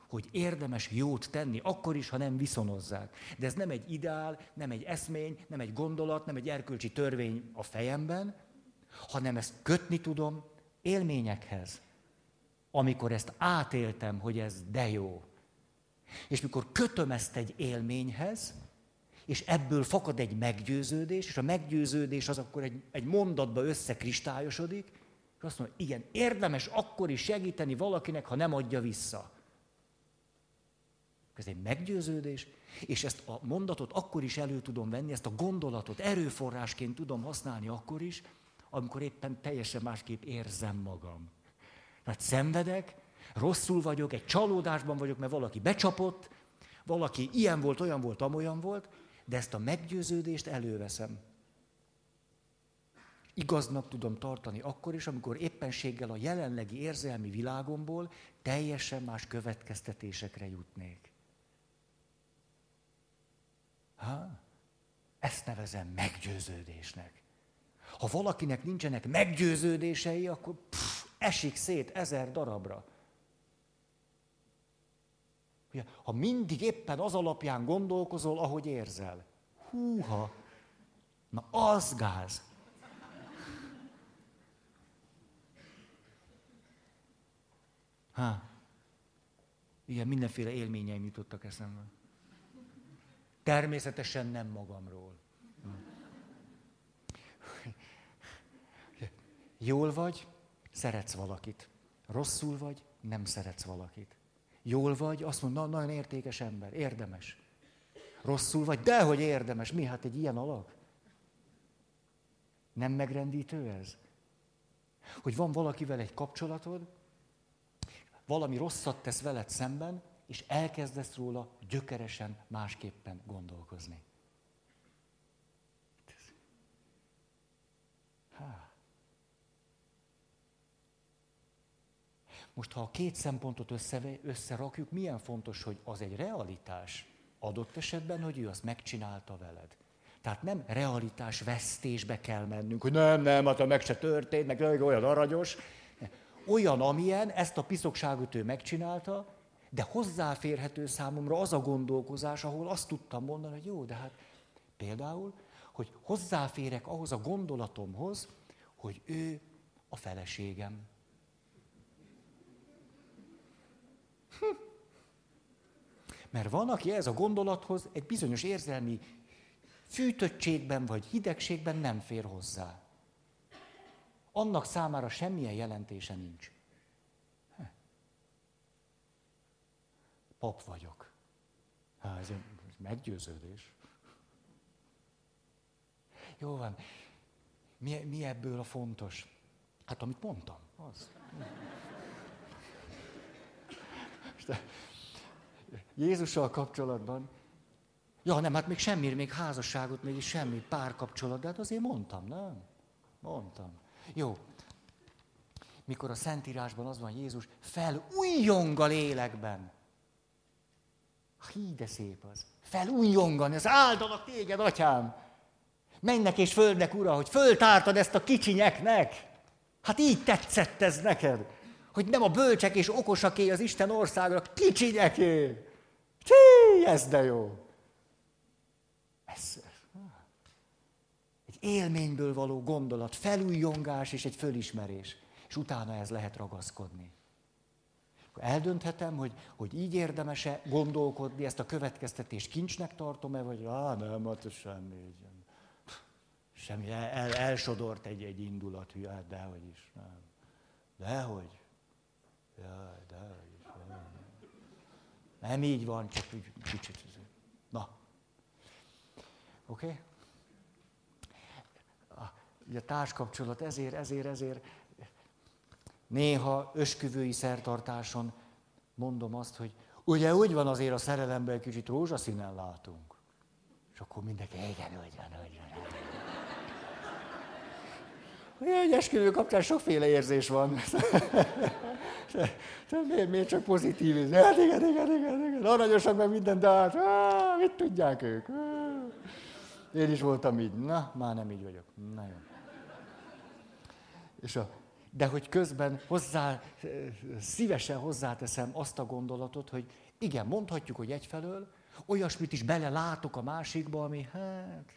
Hogy érdemes jót tenni, akkor is, ha nem viszonozzák. De ez nem egy ideál, nem egy eszmény, nem egy gondolat, nem egy erkölcsi törvény a fejemben, hanem ezt kötni tudom élményekhez. Amikor ezt átéltem, hogy ez de jó. És mikor kötöm ezt egy élményhez, és ebből fakad egy meggyőződés, és a meggyőződés az akkor egy, egy mondatba összekristályosodik, és azt mondja, igen, érdemes akkor is segíteni valakinek, ha nem adja vissza. Ez egy meggyőződés, és ezt a mondatot akkor is elő tudom venni, ezt a gondolatot erőforrásként tudom használni akkor is, amikor éppen teljesen másképp érzem magam. Mert szenvedek, rosszul vagyok, egy csalódásban vagyok, mert valaki becsapott, valaki ilyen volt, olyan volt, amolyan volt, de ezt a meggyőződést előveszem igaznak tudom tartani akkor is, amikor éppenséggel a jelenlegi érzelmi világomból teljesen más következtetésekre jutnék. Ha? Ezt nevezem meggyőződésnek. Ha valakinek nincsenek meggyőződései, akkor pff, esik szét ezer darabra. Ha mindig éppen az alapján gondolkozol, ahogy érzel. Húha! Na az gáz. Ha. Igen, mindenféle élményeim jutottak eszembe. Természetesen nem magamról. Jól vagy, szeretsz valakit. Rosszul vagy, nem szeretsz valakit. Jól vagy, azt mondod, na, nagyon értékes ember, érdemes. Rosszul vagy, dehogy érdemes. Mi, hát egy ilyen alak? Nem megrendítő ez? Hogy van valakivel egy kapcsolatod, valami rosszat tesz veled szemben, és elkezdesz róla gyökeresen másképpen gondolkozni. Há. Most, ha a két szempontot össze, összerakjuk, milyen fontos, hogy az egy realitás adott esetben, hogy ő azt megcsinálta veled. Tehát nem realitás vesztésbe kell mennünk, hogy nem, nem, hát meg se történt, meg olyan aranyos, olyan, amilyen, ezt a piszokságot ő megcsinálta, de hozzáférhető számomra az a gondolkozás, ahol azt tudtam mondani, hogy jó, de hát például, hogy hozzáférek ahhoz a gondolatomhoz, hogy ő a feleségem. Hm. Mert van, aki ez a gondolathoz egy bizonyos érzelmi fűtöttségben vagy hidegségben nem fér hozzá annak számára semmilyen jelentése nincs. Pap vagyok. Há, ez egy meggyőződés. Jó van. Mi, mi ebből a fontos? Hát amit mondtam, az. Jézussal kapcsolatban, ja nem, hát még semmi, még házasságot, még semmi párkapcsolat, de hát azért mondtam, nem? Mondtam. Jó. Mikor a Szentírásban az van Jézus, felújjong a lélekben. Hí, de szép az. Felújjongan, ez áldalak téged, atyám. Mennek és földnek, ura, hogy föltártad ezt a kicsinyeknek. Hát így tetszett ez neked. Hogy nem a bölcsek és okosaké az Isten országra, kicsinyeké. Csí, ez de jó. Ez, élményből való gondolat, felújongás és egy fölismerés. És utána ez lehet ragaszkodni. Eldönthetem, hogy, hogy így érdemese gondolkodni, ezt a következtetést kincsnek tartom-e, vagy á, nem, hát semmi. Semmi, el, elsodort egy, egy indulat, hát dehogy is, nem. Dehogy. Jaj, dehogy is. Nem, nem így van, csak úgy kicsit. Na. Oké? Okay? A társkapcsolat ezért, ezért, ezért néha ösküvői szertartáson mondom azt, hogy ugye úgy van azért a szerelemben, kicsit rózsaszínen látunk. És akkor mindenki, igen, úgy van, úgy van. Egy esküvő kapcsán sokféle érzés van. miért, miért csak pozitív? Hát igen, igen, igen, igen. Aranyosak meg minden, de hát á, mit tudják ők? Én is voltam így. Na, már nem így vagyok. Na jó. És a, de hogy közben hozzá, szívesen hozzáteszem azt a gondolatot, hogy igen, mondhatjuk, hogy egyfelől, olyasmit is belelátok a másikba, ami hát...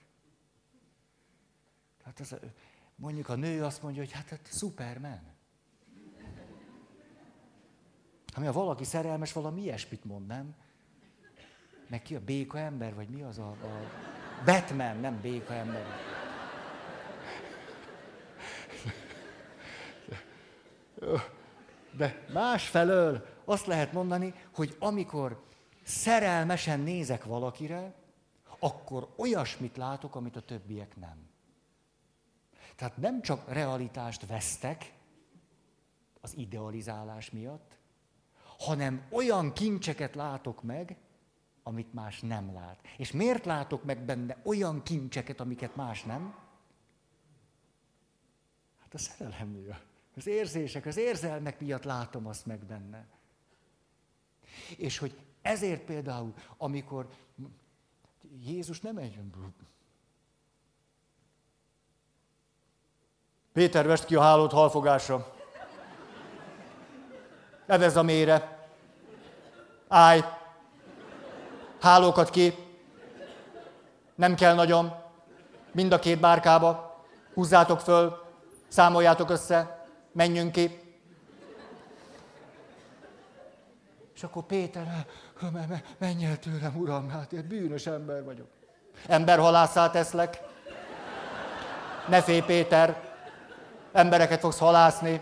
Hát ez, Mondjuk a nő azt mondja, hogy hát, hát Superman. Hát ha valaki szerelmes, valami ilyesmit mond, nem? Meg ki a béka ember, vagy mi az a, a... Batman, nem béka ember. De másfelől azt lehet mondani, hogy amikor szerelmesen nézek valakire, akkor olyasmit látok, amit a többiek nem. Tehát nem csak realitást vesztek az idealizálás miatt, hanem olyan kincseket látok meg, amit más nem lát. És miért látok meg benne olyan kincseket, amiket más nem? Hát a szerelem miatt. Az érzések, az érzelmek miatt látom azt meg benne. És hogy ezért például, amikor Jézus nem egy Péter, vest ki a hálót halfogásra. Evezd a mélyre. Állj. Hálókat ki. Nem kell nagyon. Mind a két bárkába. Húzzátok föl. Számoljátok össze. Menjünk ki. És akkor Péter, menj el tőlem, uram, hát én bűnös ember vagyok. Emberhalászát teszlek. Ne félj, Péter, embereket fogsz halászni.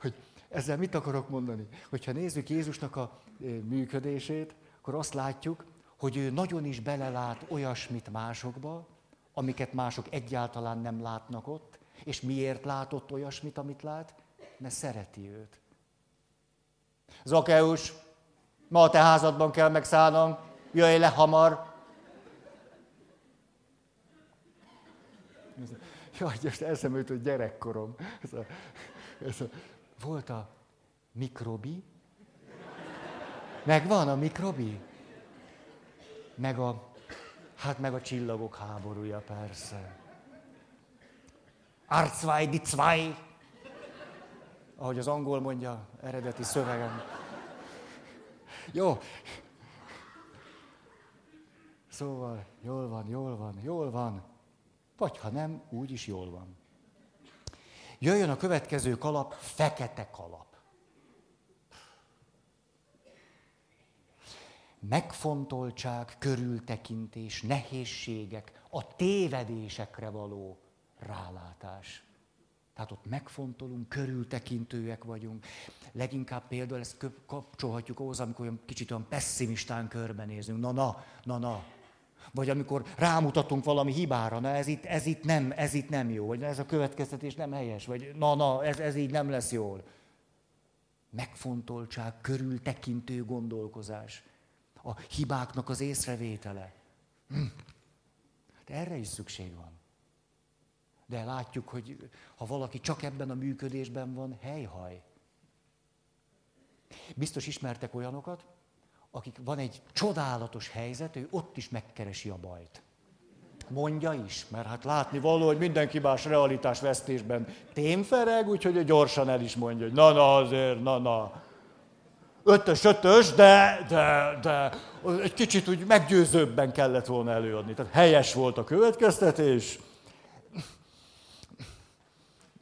Hogy ezzel mit akarok mondani? Hogyha nézzük Jézusnak a e, működését, akkor azt látjuk, hogy ő nagyon is belelát olyasmit másokba, amiket mások egyáltalán nem látnak ott, és miért látott olyasmit, amit lát? Mert szereti őt. Zakeus, ma a te házadban kell megszállnom, jöjj le hamar, Jaj, most eszembe hogy gyerekkorom. Ez a, ez a, volt a mikrobi, meg van a mikrobi, meg a, hát meg a csillagok háborúja persze. Arzwei, die zwei, ahogy az angol mondja eredeti szövegem. Jó. Szóval, jól van, jól van, jól van. Vagy ha nem, úgy is jól van. Jöjjön a következő kalap, fekete kalap. Megfontoltság, körültekintés, nehézségek, a tévedésekre való rálátás. Tehát ott megfontolunk, körültekintőek vagyunk. Leginkább például ezt kapcsolhatjuk ahhoz, amikor olyan kicsit olyan pessimistán körbenézünk. Na, na, na, na, vagy amikor rámutatunk valami hibára, na ez itt, ez itt, nem, ez itt nem jó, vagy ez a következtetés nem helyes, vagy na, na, ez, ez így nem lesz jól. Megfontoltság, körültekintő gondolkozás, a hibáknak az észrevétele. Hm. De erre is szükség van. De látjuk, hogy ha valaki csak ebben a működésben van, helyhaj. Biztos ismertek olyanokat, akik van egy csodálatos helyzet, ő ott is megkeresi a bajt. Mondja is, mert hát látni való, hogy mindenki más realitás vesztésben témfereg, úgyhogy gyorsan el is mondja, hogy na, na azért, na, na. Ötös, ötös, de, de, de egy kicsit úgy meggyőzőbben kellett volna előadni. Tehát helyes volt a következtetés.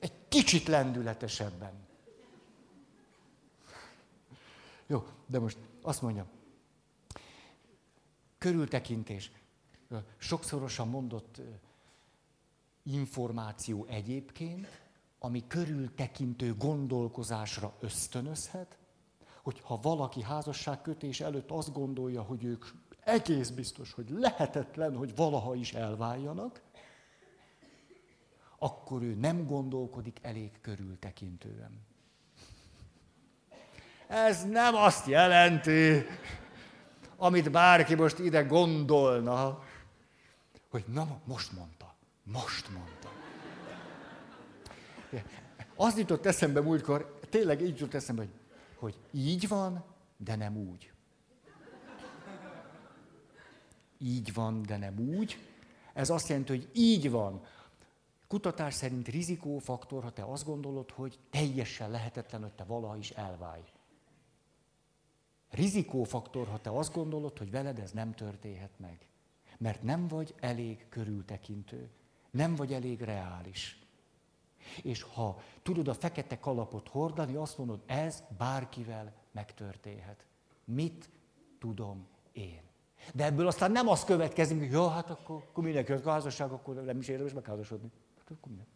Egy kicsit lendületesebben. Jó, de most azt mondjam, körültekintés, sokszorosan mondott információ egyébként, ami körültekintő gondolkozásra ösztönözhet, hogy ha valaki házasságkötés előtt azt gondolja, hogy ők egész biztos, hogy lehetetlen, hogy valaha is elváljanak, akkor ő nem gondolkodik elég körültekintően. Ez nem azt jelenti, amit bárki most ide gondolna, hogy na, most mondta, most mondta. Az jutott eszembe múltkor, tényleg így jutott eszembe, hogy, hogy így van, de nem úgy. Így van, de nem úgy. Ez azt jelenti, hogy így van. Kutatás szerint rizikófaktor, ha te azt gondolod, hogy teljesen lehetetlen, hogy te valaha is elválj. Rizikófaktor, ha te azt gondolod, hogy veled ez nem történhet meg. Mert nem vagy elég körültekintő, nem vagy elég reális. És ha tudod a fekete kalapot hordani, azt mondod, ez bárkivel megtörténhet. Mit tudom én? De ebből aztán nem az következik, hogy jó, hát akkor, akkor mindenki a házasság, akkor nem is érdemes megházasodni. Hát akkor minden.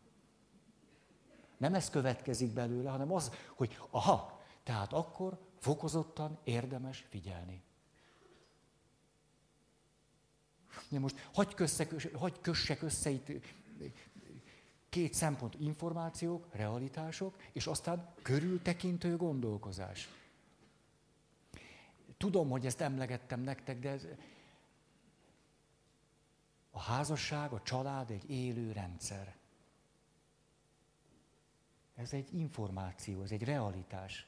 Nem ez következik belőle, hanem az, hogy aha, tehát akkor fokozottan érdemes figyelni. Ja, most hagyj, kösszek, hagyj kössek össze itt két szempont, információk, realitások, és aztán körültekintő gondolkozás. Tudom, hogy ezt emlegettem nektek, de ez, a házasság, a család egy élő rendszer. Ez egy információ, ez egy realitás.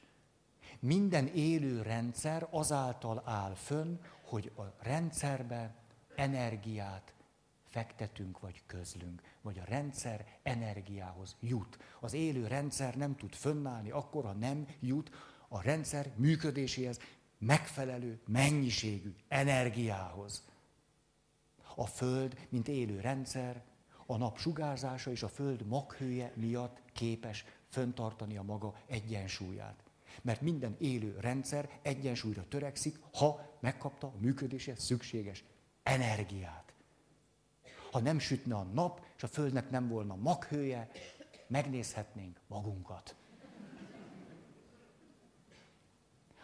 Minden élő rendszer azáltal áll fönn, hogy a rendszerbe energiát fektetünk vagy közlünk, vagy a rendszer energiához jut. Az élő rendszer nem tud fönnállni akkor, ha nem jut a rendszer működéséhez megfelelő mennyiségű energiához. A Föld, mint élő rendszer, a nap sugárzása és a Föld maghője miatt képes föntartani a maga egyensúlyát. Mert minden élő rendszer egyensúlyra törekszik, ha megkapta a működéshez szükséges energiát. Ha nem sütne a nap, és a Földnek nem volna maghője, megnézhetnénk magunkat.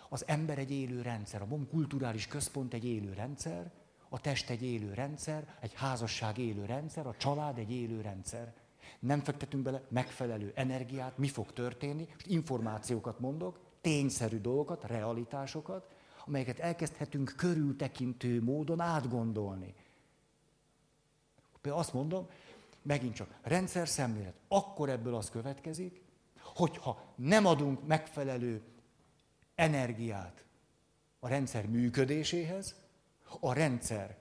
Az ember egy élő rendszer, a MOM kulturális központ egy élő rendszer, a test egy élő rendszer, egy házasság élő rendszer, a család egy élő rendszer. Nem fektetünk bele megfelelő energiát, mi fog történni, most információkat mondok, tényszerű dolgokat, realitásokat, amelyeket elkezdhetünk körültekintő módon átgondolni. Például azt mondom, megint csak rendszer szemlélet, akkor ebből az következik, hogyha nem adunk megfelelő energiát a rendszer működéséhez, a rendszer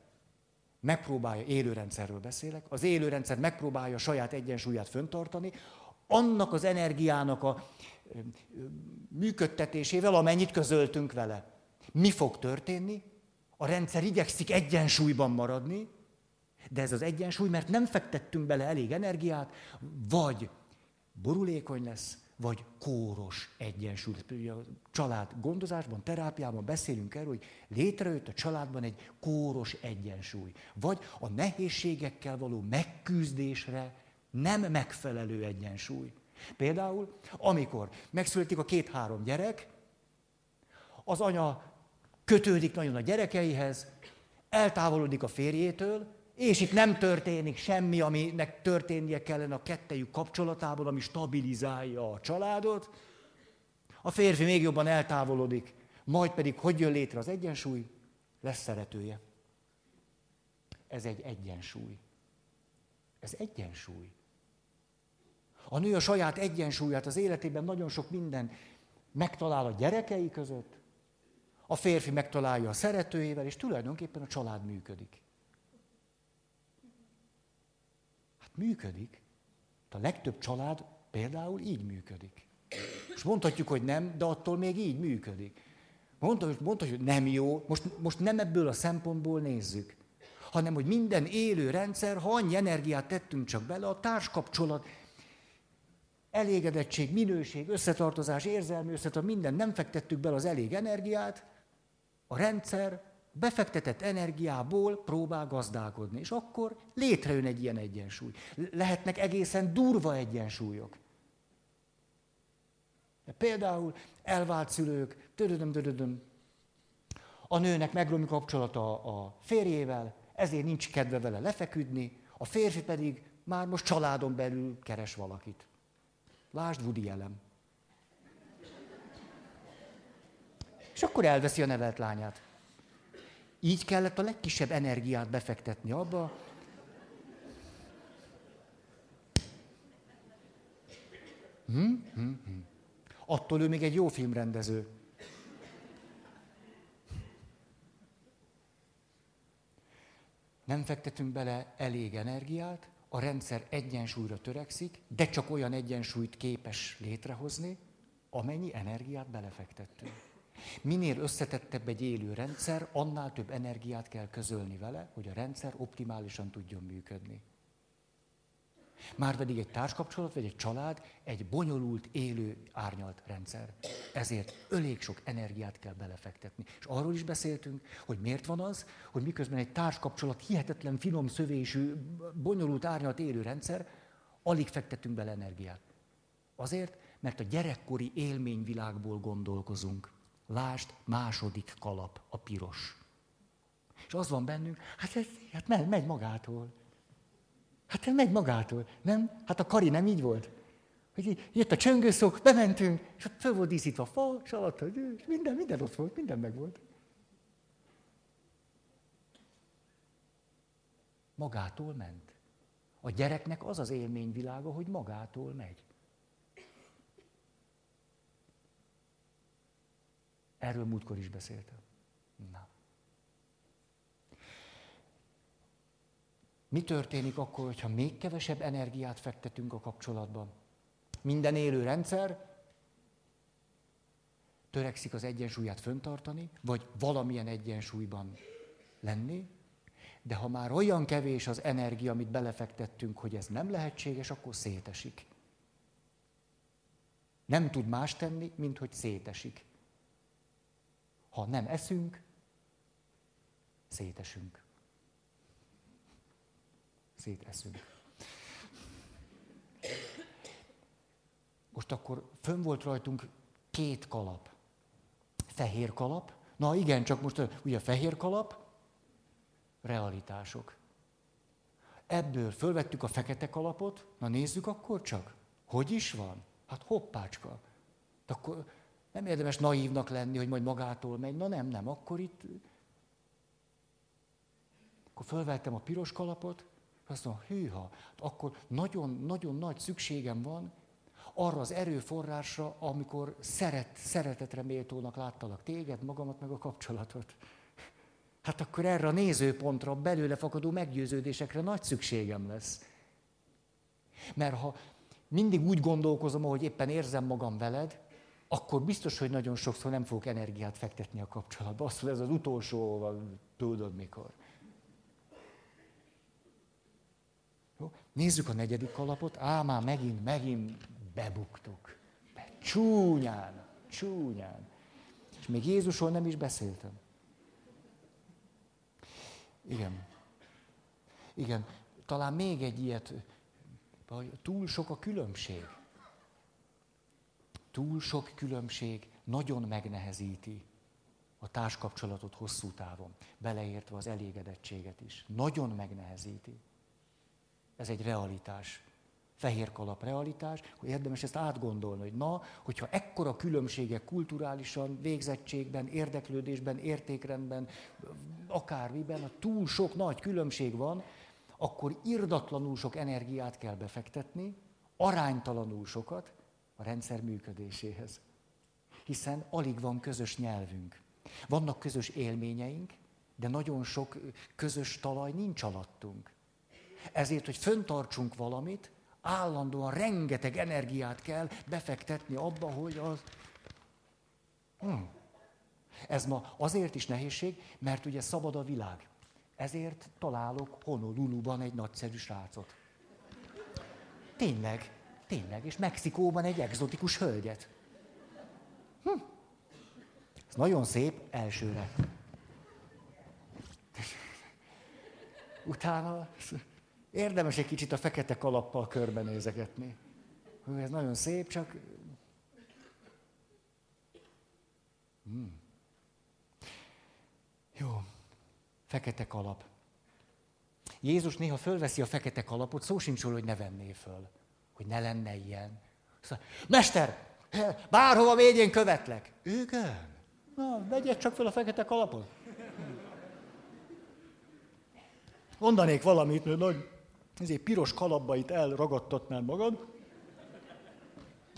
megpróbálja, élőrendszerről beszélek, az élőrendszer megpróbálja saját egyensúlyát föntartani, annak az energiának a működtetésével, amennyit közöltünk vele. Mi fog történni? A rendszer igyekszik egyensúlyban maradni, de ez az egyensúly, mert nem fektettünk bele elég energiát, vagy borulékony lesz, vagy kóros egyensúly. A család gondozásban, terápiában beszélünk erről, hogy létrejött a családban egy kóros egyensúly. Vagy a nehézségekkel való megküzdésre nem megfelelő egyensúly. Például, amikor megszületik a két-három gyerek, az anya kötődik nagyon a gyerekeihez, eltávolodik a férjétől, és itt nem történik semmi, aminek történnie kellene a kettejük kapcsolatában, ami stabilizálja a családot. A férfi még jobban eltávolodik, majd pedig hogy jön létre az egyensúly? Lesz szeretője. Ez egy egyensúly. Ez egyensúly. A nő a saját egyensúlyát az életében nagyon sok minden megtalál a gyerekei között, a férfi megtalálja a szeretőjével, és tulajdonképpen a család működik. Hát működik. A legtöbb család például így működik. És mondhatjuk, hogy nem, de attól még így működik. Mondhatjuk, mondhatjuk hogy nem jó, most, most nem ebből a szempontból nézzük, hanem hogy minden élő rendszer, ha annyi energiát tettünk csak bele, a társkapcsolat, elégedettség, minőség, összetartozás, érzelmi összetartozás, minden nem fektettük bele az elég energiát, a rendszer befektetett energiából próbál gazdálkodni, és akkor létrejön egy ilyen egyensúly. Lehetnek egészen durva egyensúlyok. De például elvált szülők, törödöm, törödöm, a nőnek megromlik kapcsolata a férjével, ezért nincs kedve vele lefeküdni, a férfi pedig már most családon belül keres valakit. Lásd Woody elem. És akkor elveszi a nevelt lányát. Így kellett a legkisebb energiát befektetni abba, hm? Hm, hm. Attól ő még egy jó filmrendező. Nem fektetünk bele elég energiát, a rendszer egyensúlyra törekszik, de csak olyan egyensúlyt képes létrehozni, amennyi energiát belefektettünk. Minél összetettebb egy élő rendszer, annál több energiát kell közölni vele, hogy a rendszer optimálisan tudjon működni. Márpedig egy társkapcsolat vagy egy család egy bonyolult, élő, árnyalt rendszer. Ezért elég sok energiát kell belefektetni. És arról is beszéltünk, hogy miért van az, hogy miközben egy társkapcsolat hihetetlen finom szövésű, bonyolult, árnyalt, élő rendszer, alig fektetünk bele energiát. Azért, mert a gyerekkori élményvilágból gondolkozunk. Lásd, második kalap, a piros. És az van bennünk, hát ez hát megy, magától. Hát ez megy magától, nem? Hát a kari nem így volt. Hogy jött a csöngőszók, bementünk, és ott föl volt díszítva a fa, és alatt, és minden, minden ott volt, minden meg volt. Magától ment. A gyereknek az az élményvilága, hogy magától megy. Erről múltkor is beszéltem. Na. Mi történik akkor, hogyha még kevesebb energiát fektetünk a kapcsolatban? Minden élő rendszer törekszik az egyensúlyát föntartani, vagy valamilyen egyensúlyban lenni, de ha már olyan kevés az energia, amit belefektettünk, hogy ez nem lehetséges, akkor szétesik. Nem tud más tenni, mint hogy szétesik. Ha nem eszünk, szétesünk. Széteszünk. Most akkor fönn volt rajtunk két kalap. Fehér kalap. Na igen, csak most ugye fehér kalap, realitások. Ebből fölvettük a fekete kalapot, na nézzük akkor csak. Hogy is van? Hát hoppácska. De akkor nem érdemes naívnak lenni, hogy majd magától megy. Na nem, nem, akkor itt... Akkor fölvettem a piros kalapot, azt mondom, hűha, hát akkor nagyon-nagyon nagy szükségem van arra az erőforrásra, amikor szeret, szeretetre méltónak láttalak téged, magamat, meg a kapcsolatot. Hát akkor erre a nézőpontra, belőle fakadó meggyőződésekre nagy szükségem lesz. Mert ha mindig úgy gondolkozom, hogy éppen érzem magam veled, akkor biztos, hogy nagyon sokszor nem fogok energiát fektetni a kapcsolatba. Azt ez az utolsó, tudod mikor. Jó? Nézzük a negyedik kalapot. Á, már megint, megint bebuktuk. Csúnyán, csúnyán. És még Jézusról nem is beszéltem. Igen. Igen, talán még egy ilyet, túl sok a különbség túl sok különbség nagyon megnehezíti a társkapcsolatot hosszú távon, beleértve az elégedettséget is. Nagyon megnehezíti. Ez egy realitás. Fehér kalap realitás, hogy érdemes ezt átgondolni, hogy na, hogyha ekkora különbségek kulturálisan, végzettségben, érdeklődésben, értékrendben, akármiben, túl sok nagy különbség van, akkor irdatlanul sok energiát kell befektetni, aránytalanul sokat, a rendszer működéséhez. Hiszen alig van közös nyelvünk. Vannak közös élményeink, de nagyon sok közös talaj nincs alattunk. Ezért, hogy föntartsunk valamit, állandóan rengeteg energiát kell befektetni abba, hogy az... Hmm. Ez ma azért is nehézség, mert ugye szabad a világ. Ezért találok Honoluluban egy nagyszerű srácot. Tényleg, tényleg, és Mexikóban egy egzotikus hölgyet. Hm. Ez nagyon szép elsőre. Utána érdemes egy kicsit a fekete kalappal körbenézegetni. Ez nagyon szép, csak... Hmm. Jó, fekete kalap. Jézus néha fölveszi a fekete kalapot, szó sincs róla, hogy ne venné föl, hogy ne lenne ilyen. Szóval, Mester, bárhova mégy, én követlek. Igen. Na, vegyed csak föl a fekete kalapot. Mondanék valamit, mert nagy, ezért piros kalapba itt elragadtatnál magad.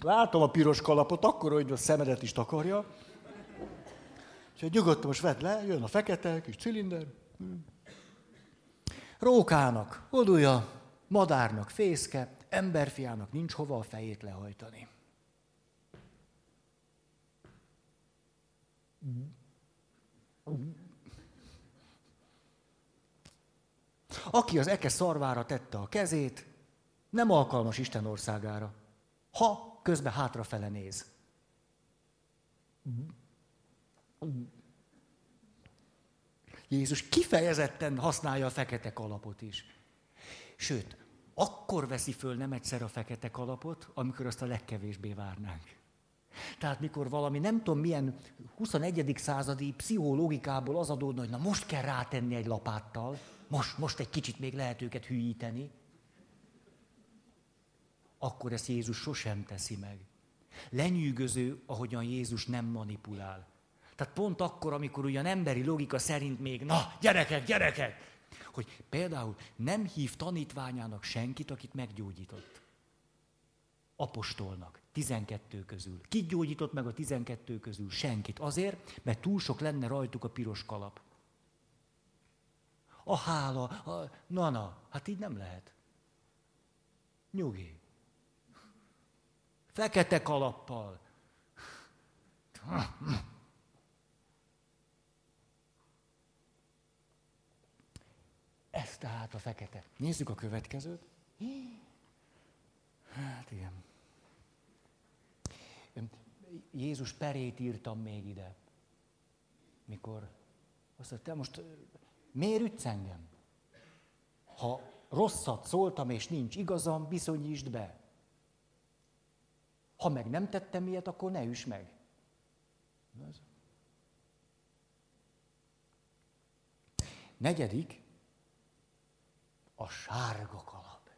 Látom a piros kalapot, akkor, hogy a szemedet is takarja. Úgyhogy nyugodtan most vedd le, jön a fekete, kis cilinder. Rókának odulja, madárnak fészke, emberfiának nincs hova a fejét lehajtani. Aki az eke szarvára tette a kezét, nem alkalmas Isten országára, ha közben hátrafele néz. Jézus kifejezetten használja a fekete kalapot is. Sőt, akkor veszi föl nem egyszer a fekete kalapot, amikor azt a legkevésbé várnánk. Tehát mikor valami nem tudom milyen 21. századi pszichológikából az adódna, hogy na most kell rátenni egy lapáttal, most, most egy kicsit még lehet őket hülyíteni, akkor ezt Jézus sosem teszi meg. Lenyűgöző, ahogyan Jézus nem manipulál. Tehát pont akkor, amikor ugyan emberi logika szerint még, na, gyerekek, gyerekek, hogy például nem hív tanítványának senkit, akit meggyógyított. Apostolnak, 12 közül. Kit gyógyított meg a 12 közül? Senkit. Azért, mert túl sok lenne rajtuk a piros kalap. A hála, a... na, na, hát így nem lehet. Nyugi. Fekete kalappal. Ez tehát a fekete. Nézzük a következőt. Hát igen. Jézus perét írtam még ide. Mikor azt mondta, te most miért ütsz engem? Ha rosszat szóltam és nincs igazam, bizonyítsd be. Ha meg nem tettem ilyet, akkor ne üss meg. Negyedik, a sárga kalap.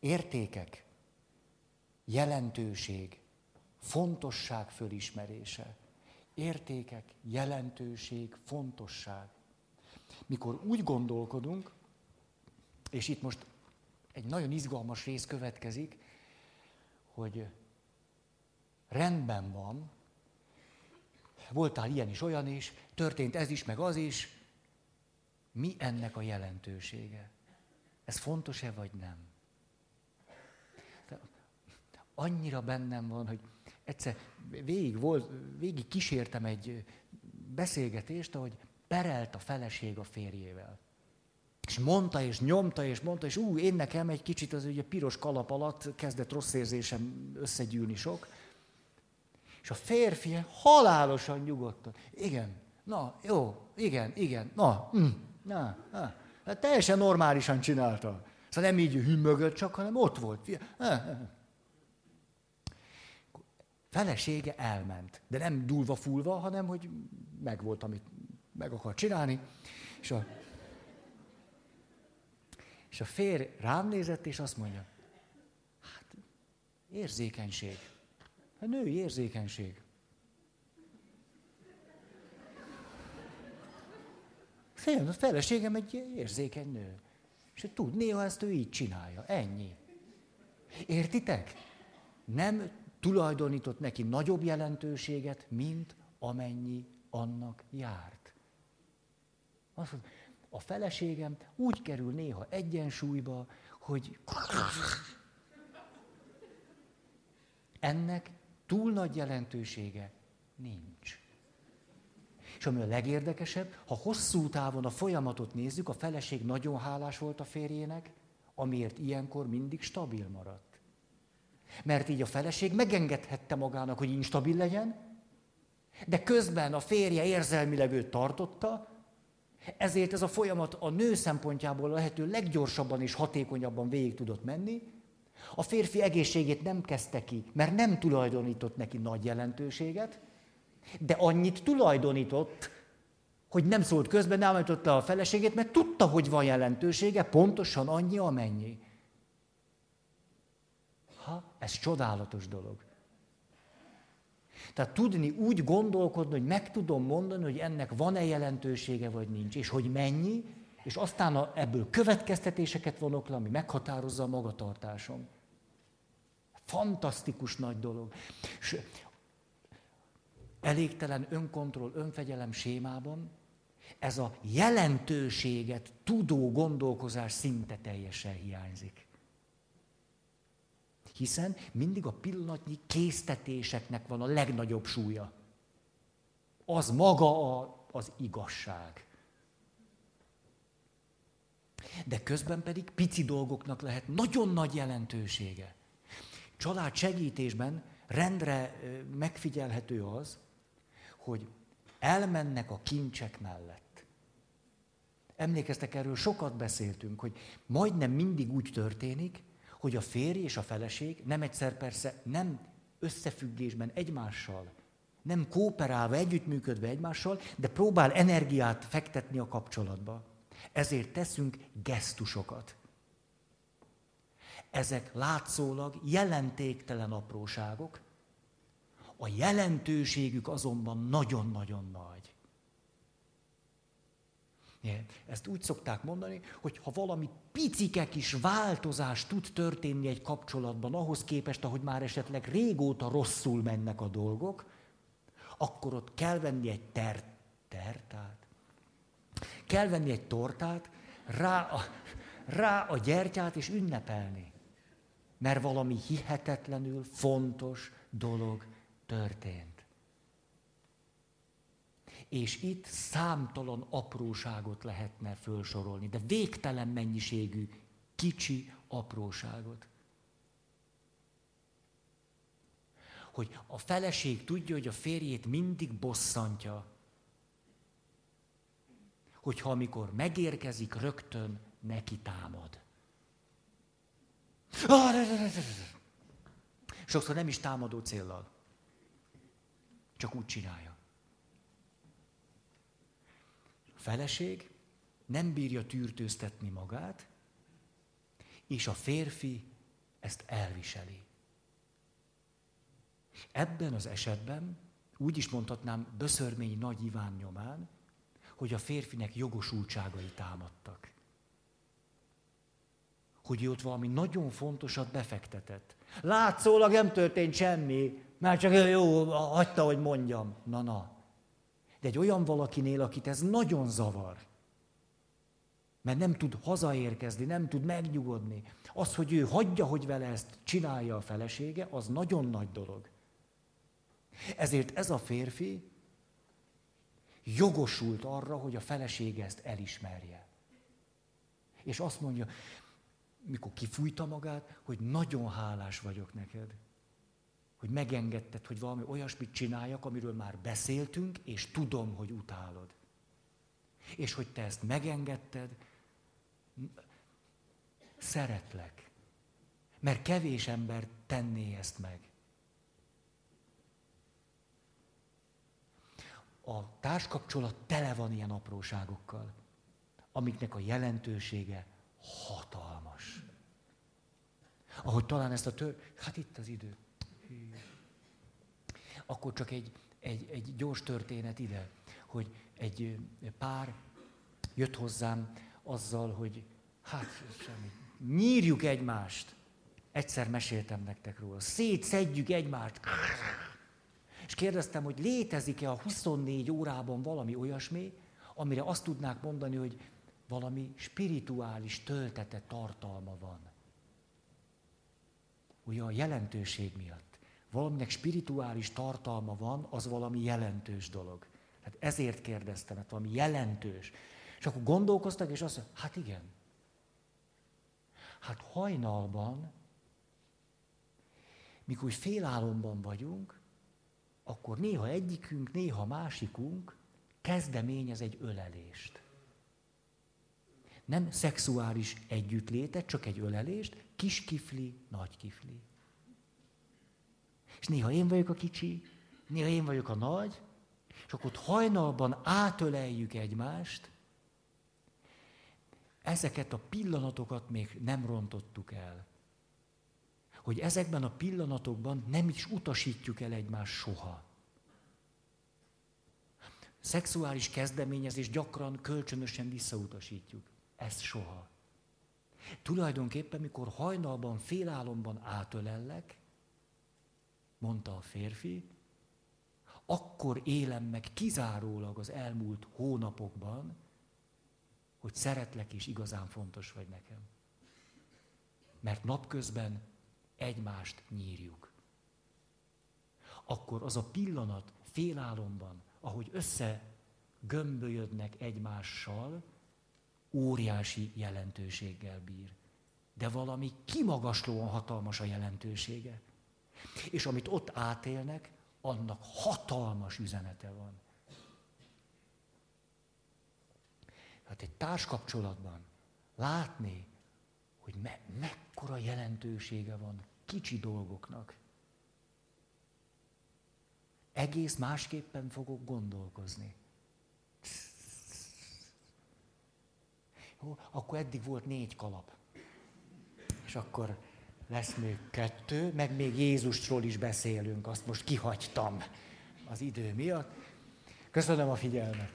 Értékek, jelentőség, fontosság fölismerése. Értékek, jelentőség, fontosság. Mikor úgy gondolkodunk, és itt most egy nagyon izgalmas rész következik, hogy rendben van, voltál ilyen is, olyan is, történt ez is, meg az is, mi ennek a jelentősége? Ez fontos-e, vagy nem? De annyira bennem van, hogy egyszer végig, volt, végig kísértem egy beszélgetést, ahogy perelt a feleség a férjével. És mondta, és nyomta, és mondta, és ú, én nekem egy kicsit az ugye piros kalap alatt kezdett rossz érzésem összegyűlni sok. És a férfi halálosan nyugodtan. Igen, na, jó, igen, igen, na, mm, Na, na. Hát teljesen normálisan csinálta. Szóval nem így hümmögött csak, hanem ott volt. Felesége elment, de nem dulva fulva, hanem hogy megvolt, amit meg akar csinálni. És a, és a férj rám nézett, és azt mondja, hát érzékenység. Hát női érzékenység. Fél, a feleségem egy érzékeny nő. És tud, néha ezt ő így csinálja. Ennyi. Értitek? Nem tulajdonított neki nagyobb jelentőséget, mint amennyi annak járt. Azt mondja, a feleségem úgy kerül néha egyensúlyba, hogy ennek túl nagy jelentősége nincs. És ami a legérdekesebb, ha hosszú távon a folyamatot nézzük, a feleség nagyon hálás volt a férjének, amiért ilyenkor mindig stabil maradt. Mert így a feleség megengedhette magának, hogy instabil legyen, de közben a férje érzelmileg őt tartotta, ezért ez a folyamat a nő szempontjából lehető leggyorsabban és hatékonyabban végig tudott menni. A férfi egészségét nem kezdte ki, mert nem tulajdonított neki nagy jelentőséget, de annyit tulajdonított, hogy nem szólt közben, nem állította a feleségét, mert tudta, hogy van jelentősége, pontosan annyi, amennyi. Ha, ez csodálatos dolog. Tehát tudni úgy gondolkodni, hogy meg tudom mondani, hogy ennek van-e jelentősége, vagy nincs, és hogy mennyi, és aztán a, ebből következtetéseket vonok le, ami meghatározza a magatartásom. Fantasztikus nagy dolog. És elégtelen önkontroll, önfegyelem sémában ez a jelentőséget tudó gondolkozás szinte teljesen hiányzik. Hiszen mindig a pillanatnyi késztetéseknek van a legnagyobb súlya. Az maga a, az igazság. De közben pedig pici dolgoknak lehet nagyon nagy jelentősége. Család segítésben rendre megfigyelhető az, hogy elmennek a kincsek mellett. Emlékeztek, erről sokat beszéltünk, hogy majdnem mindig úgy történik, hogy a férj és a feleség nem egyszer persze nem összefüggésben egymással, nem kooperálva, együttműködve egymással, de próbál energiát fektetni a kapcsolatba. Ezért teszünk gesztusokat. Ezek látszólag jelentéktelen apróságok, a jelentőségük azonban nagyon-nagyon nagy. Ezt úgy szokták mondani, hogy ha valami picike kis változás tud történni egy kapcsolatban, ahhoz képest, ahogy már esetleg régóta rosszul mennek a dolgok, akkor ott kell venni egy ter, tertát, kell venni egy tortát, rá a, rá a gyertyát és ünnepelni. Mert valami hihetetlenül fontos dolog történt. És itt számtalan apróságot lehetne felsorolni, de végtelen mennyiségű kicsi apróságot. Hogy a feleség tudja, hogy a férjét mindig bosszantja. Hogyha amikor megérkezik, rögtön neki támad. Sokszor nem is támadó céllal. Csak úgy csinálja. A feleség nem bírja tűrtőztetni magát, és a férfi ezt elviseli. Ebben az esetben úgy is mondhatnám Böszörmény Nagy Iván nyomán, hogy a férfinek jogosultságai támadtak. Hogy ő ott valami nagyon fontosat befektetett. Látszólag nem történt semmi, már csak jó, hagyta, hogy mondjam. Na, na. De egy olyan valakinél, akit ez nagyon zavar, mert nem tud hazaérkezni, nem tud megnyugodni. Az, hogy ő hagyja, hogy vele ezt csinálja a felesége, az nagyon nagy dolog. Ezért ez a férfi jogosult arra, hogy a felesége ezt elismerje. És azt mondja, mikor kifújta magát, hogy nagyon hálás vagyok neked hogy megengedted, hogy valami olyasmit csináljak, amiről már beszéltünk, és tudom, hogy utálod. És hogy te ezt megengedted, szeretlek. Mert kevés ember tenné ezt meg. A társkapcsolat tele van ilyen apróságokkal, amiknek a jelentősége hatalmas. Ahogy talán ezt a tör... Hát itt az idő. Akkor csak egy, egy, egy gyors történet ide, hogy egy pár jött hozzám azzal, hogy hát semmi, nyírjuk egymást. Egyszer meséltem nektek róla. Szétszedjük egymást. És kérdeztem, hogy létezik-e a 24 órában valami olyasmi, amire azt tudnák mondani, hogy valami spirituális töltete, tartalma van. Ugye a jelentőség miatt. Valaminek spirituális tartalma van, az valami jelentős dolog. Hát ezért kérdeztem, mert valami jelentős. És akkor gondolkoztak, és azt mondja, hát igen. Hát hajnalban, mikor félálomban vagyunk, akkor néha egyikünk, néha másikunk kezdeményez egy ölelést. Nem szexuális együttlétet, csak egy ölelést, kis kifli, nagy kifli. És néha én vagyok a kicsi, néha én vagyok a nagy, és akkor ott hajnalban átöleljük egymást, ezeket a pillanatokat még nem rontottuk el. Hogy ezekben a pillanatokban nem is utasítjuk el egymást soha. Szexuális kezdeményezés gyakran kölcsönösen visszautasítjuk. Ezt soha. Tulajdonképpen, mikor hajnalban, félálomban átölellek, mondta a férfi, akkor élem meg kizárólag az elmúlt hónapokban, hogy szeretlek és igazán fontos vagy nekem. Mert napközben egymást nyírjuk. Akkor az a pillanat félálomban, ahogy össze gömbölyödnek egymással, óriási jelentőséggel bír. De valami kimagaslóan hatalmas a jelentősége. És amit ott átélnek, annak hatalmas üzenete van. Hát egy társkapcsolatban látni, hogy me- mekkora jelentősége van kicsi dolgoknak. Egész másképpen fogok gondolkozni. Jó, akkor eddig volt négy kalap. És akkor lesz még kettő, meg még Jézusról is beszélünk, azt most kihagytam az idő miatt. Köszönöm a figyelmet!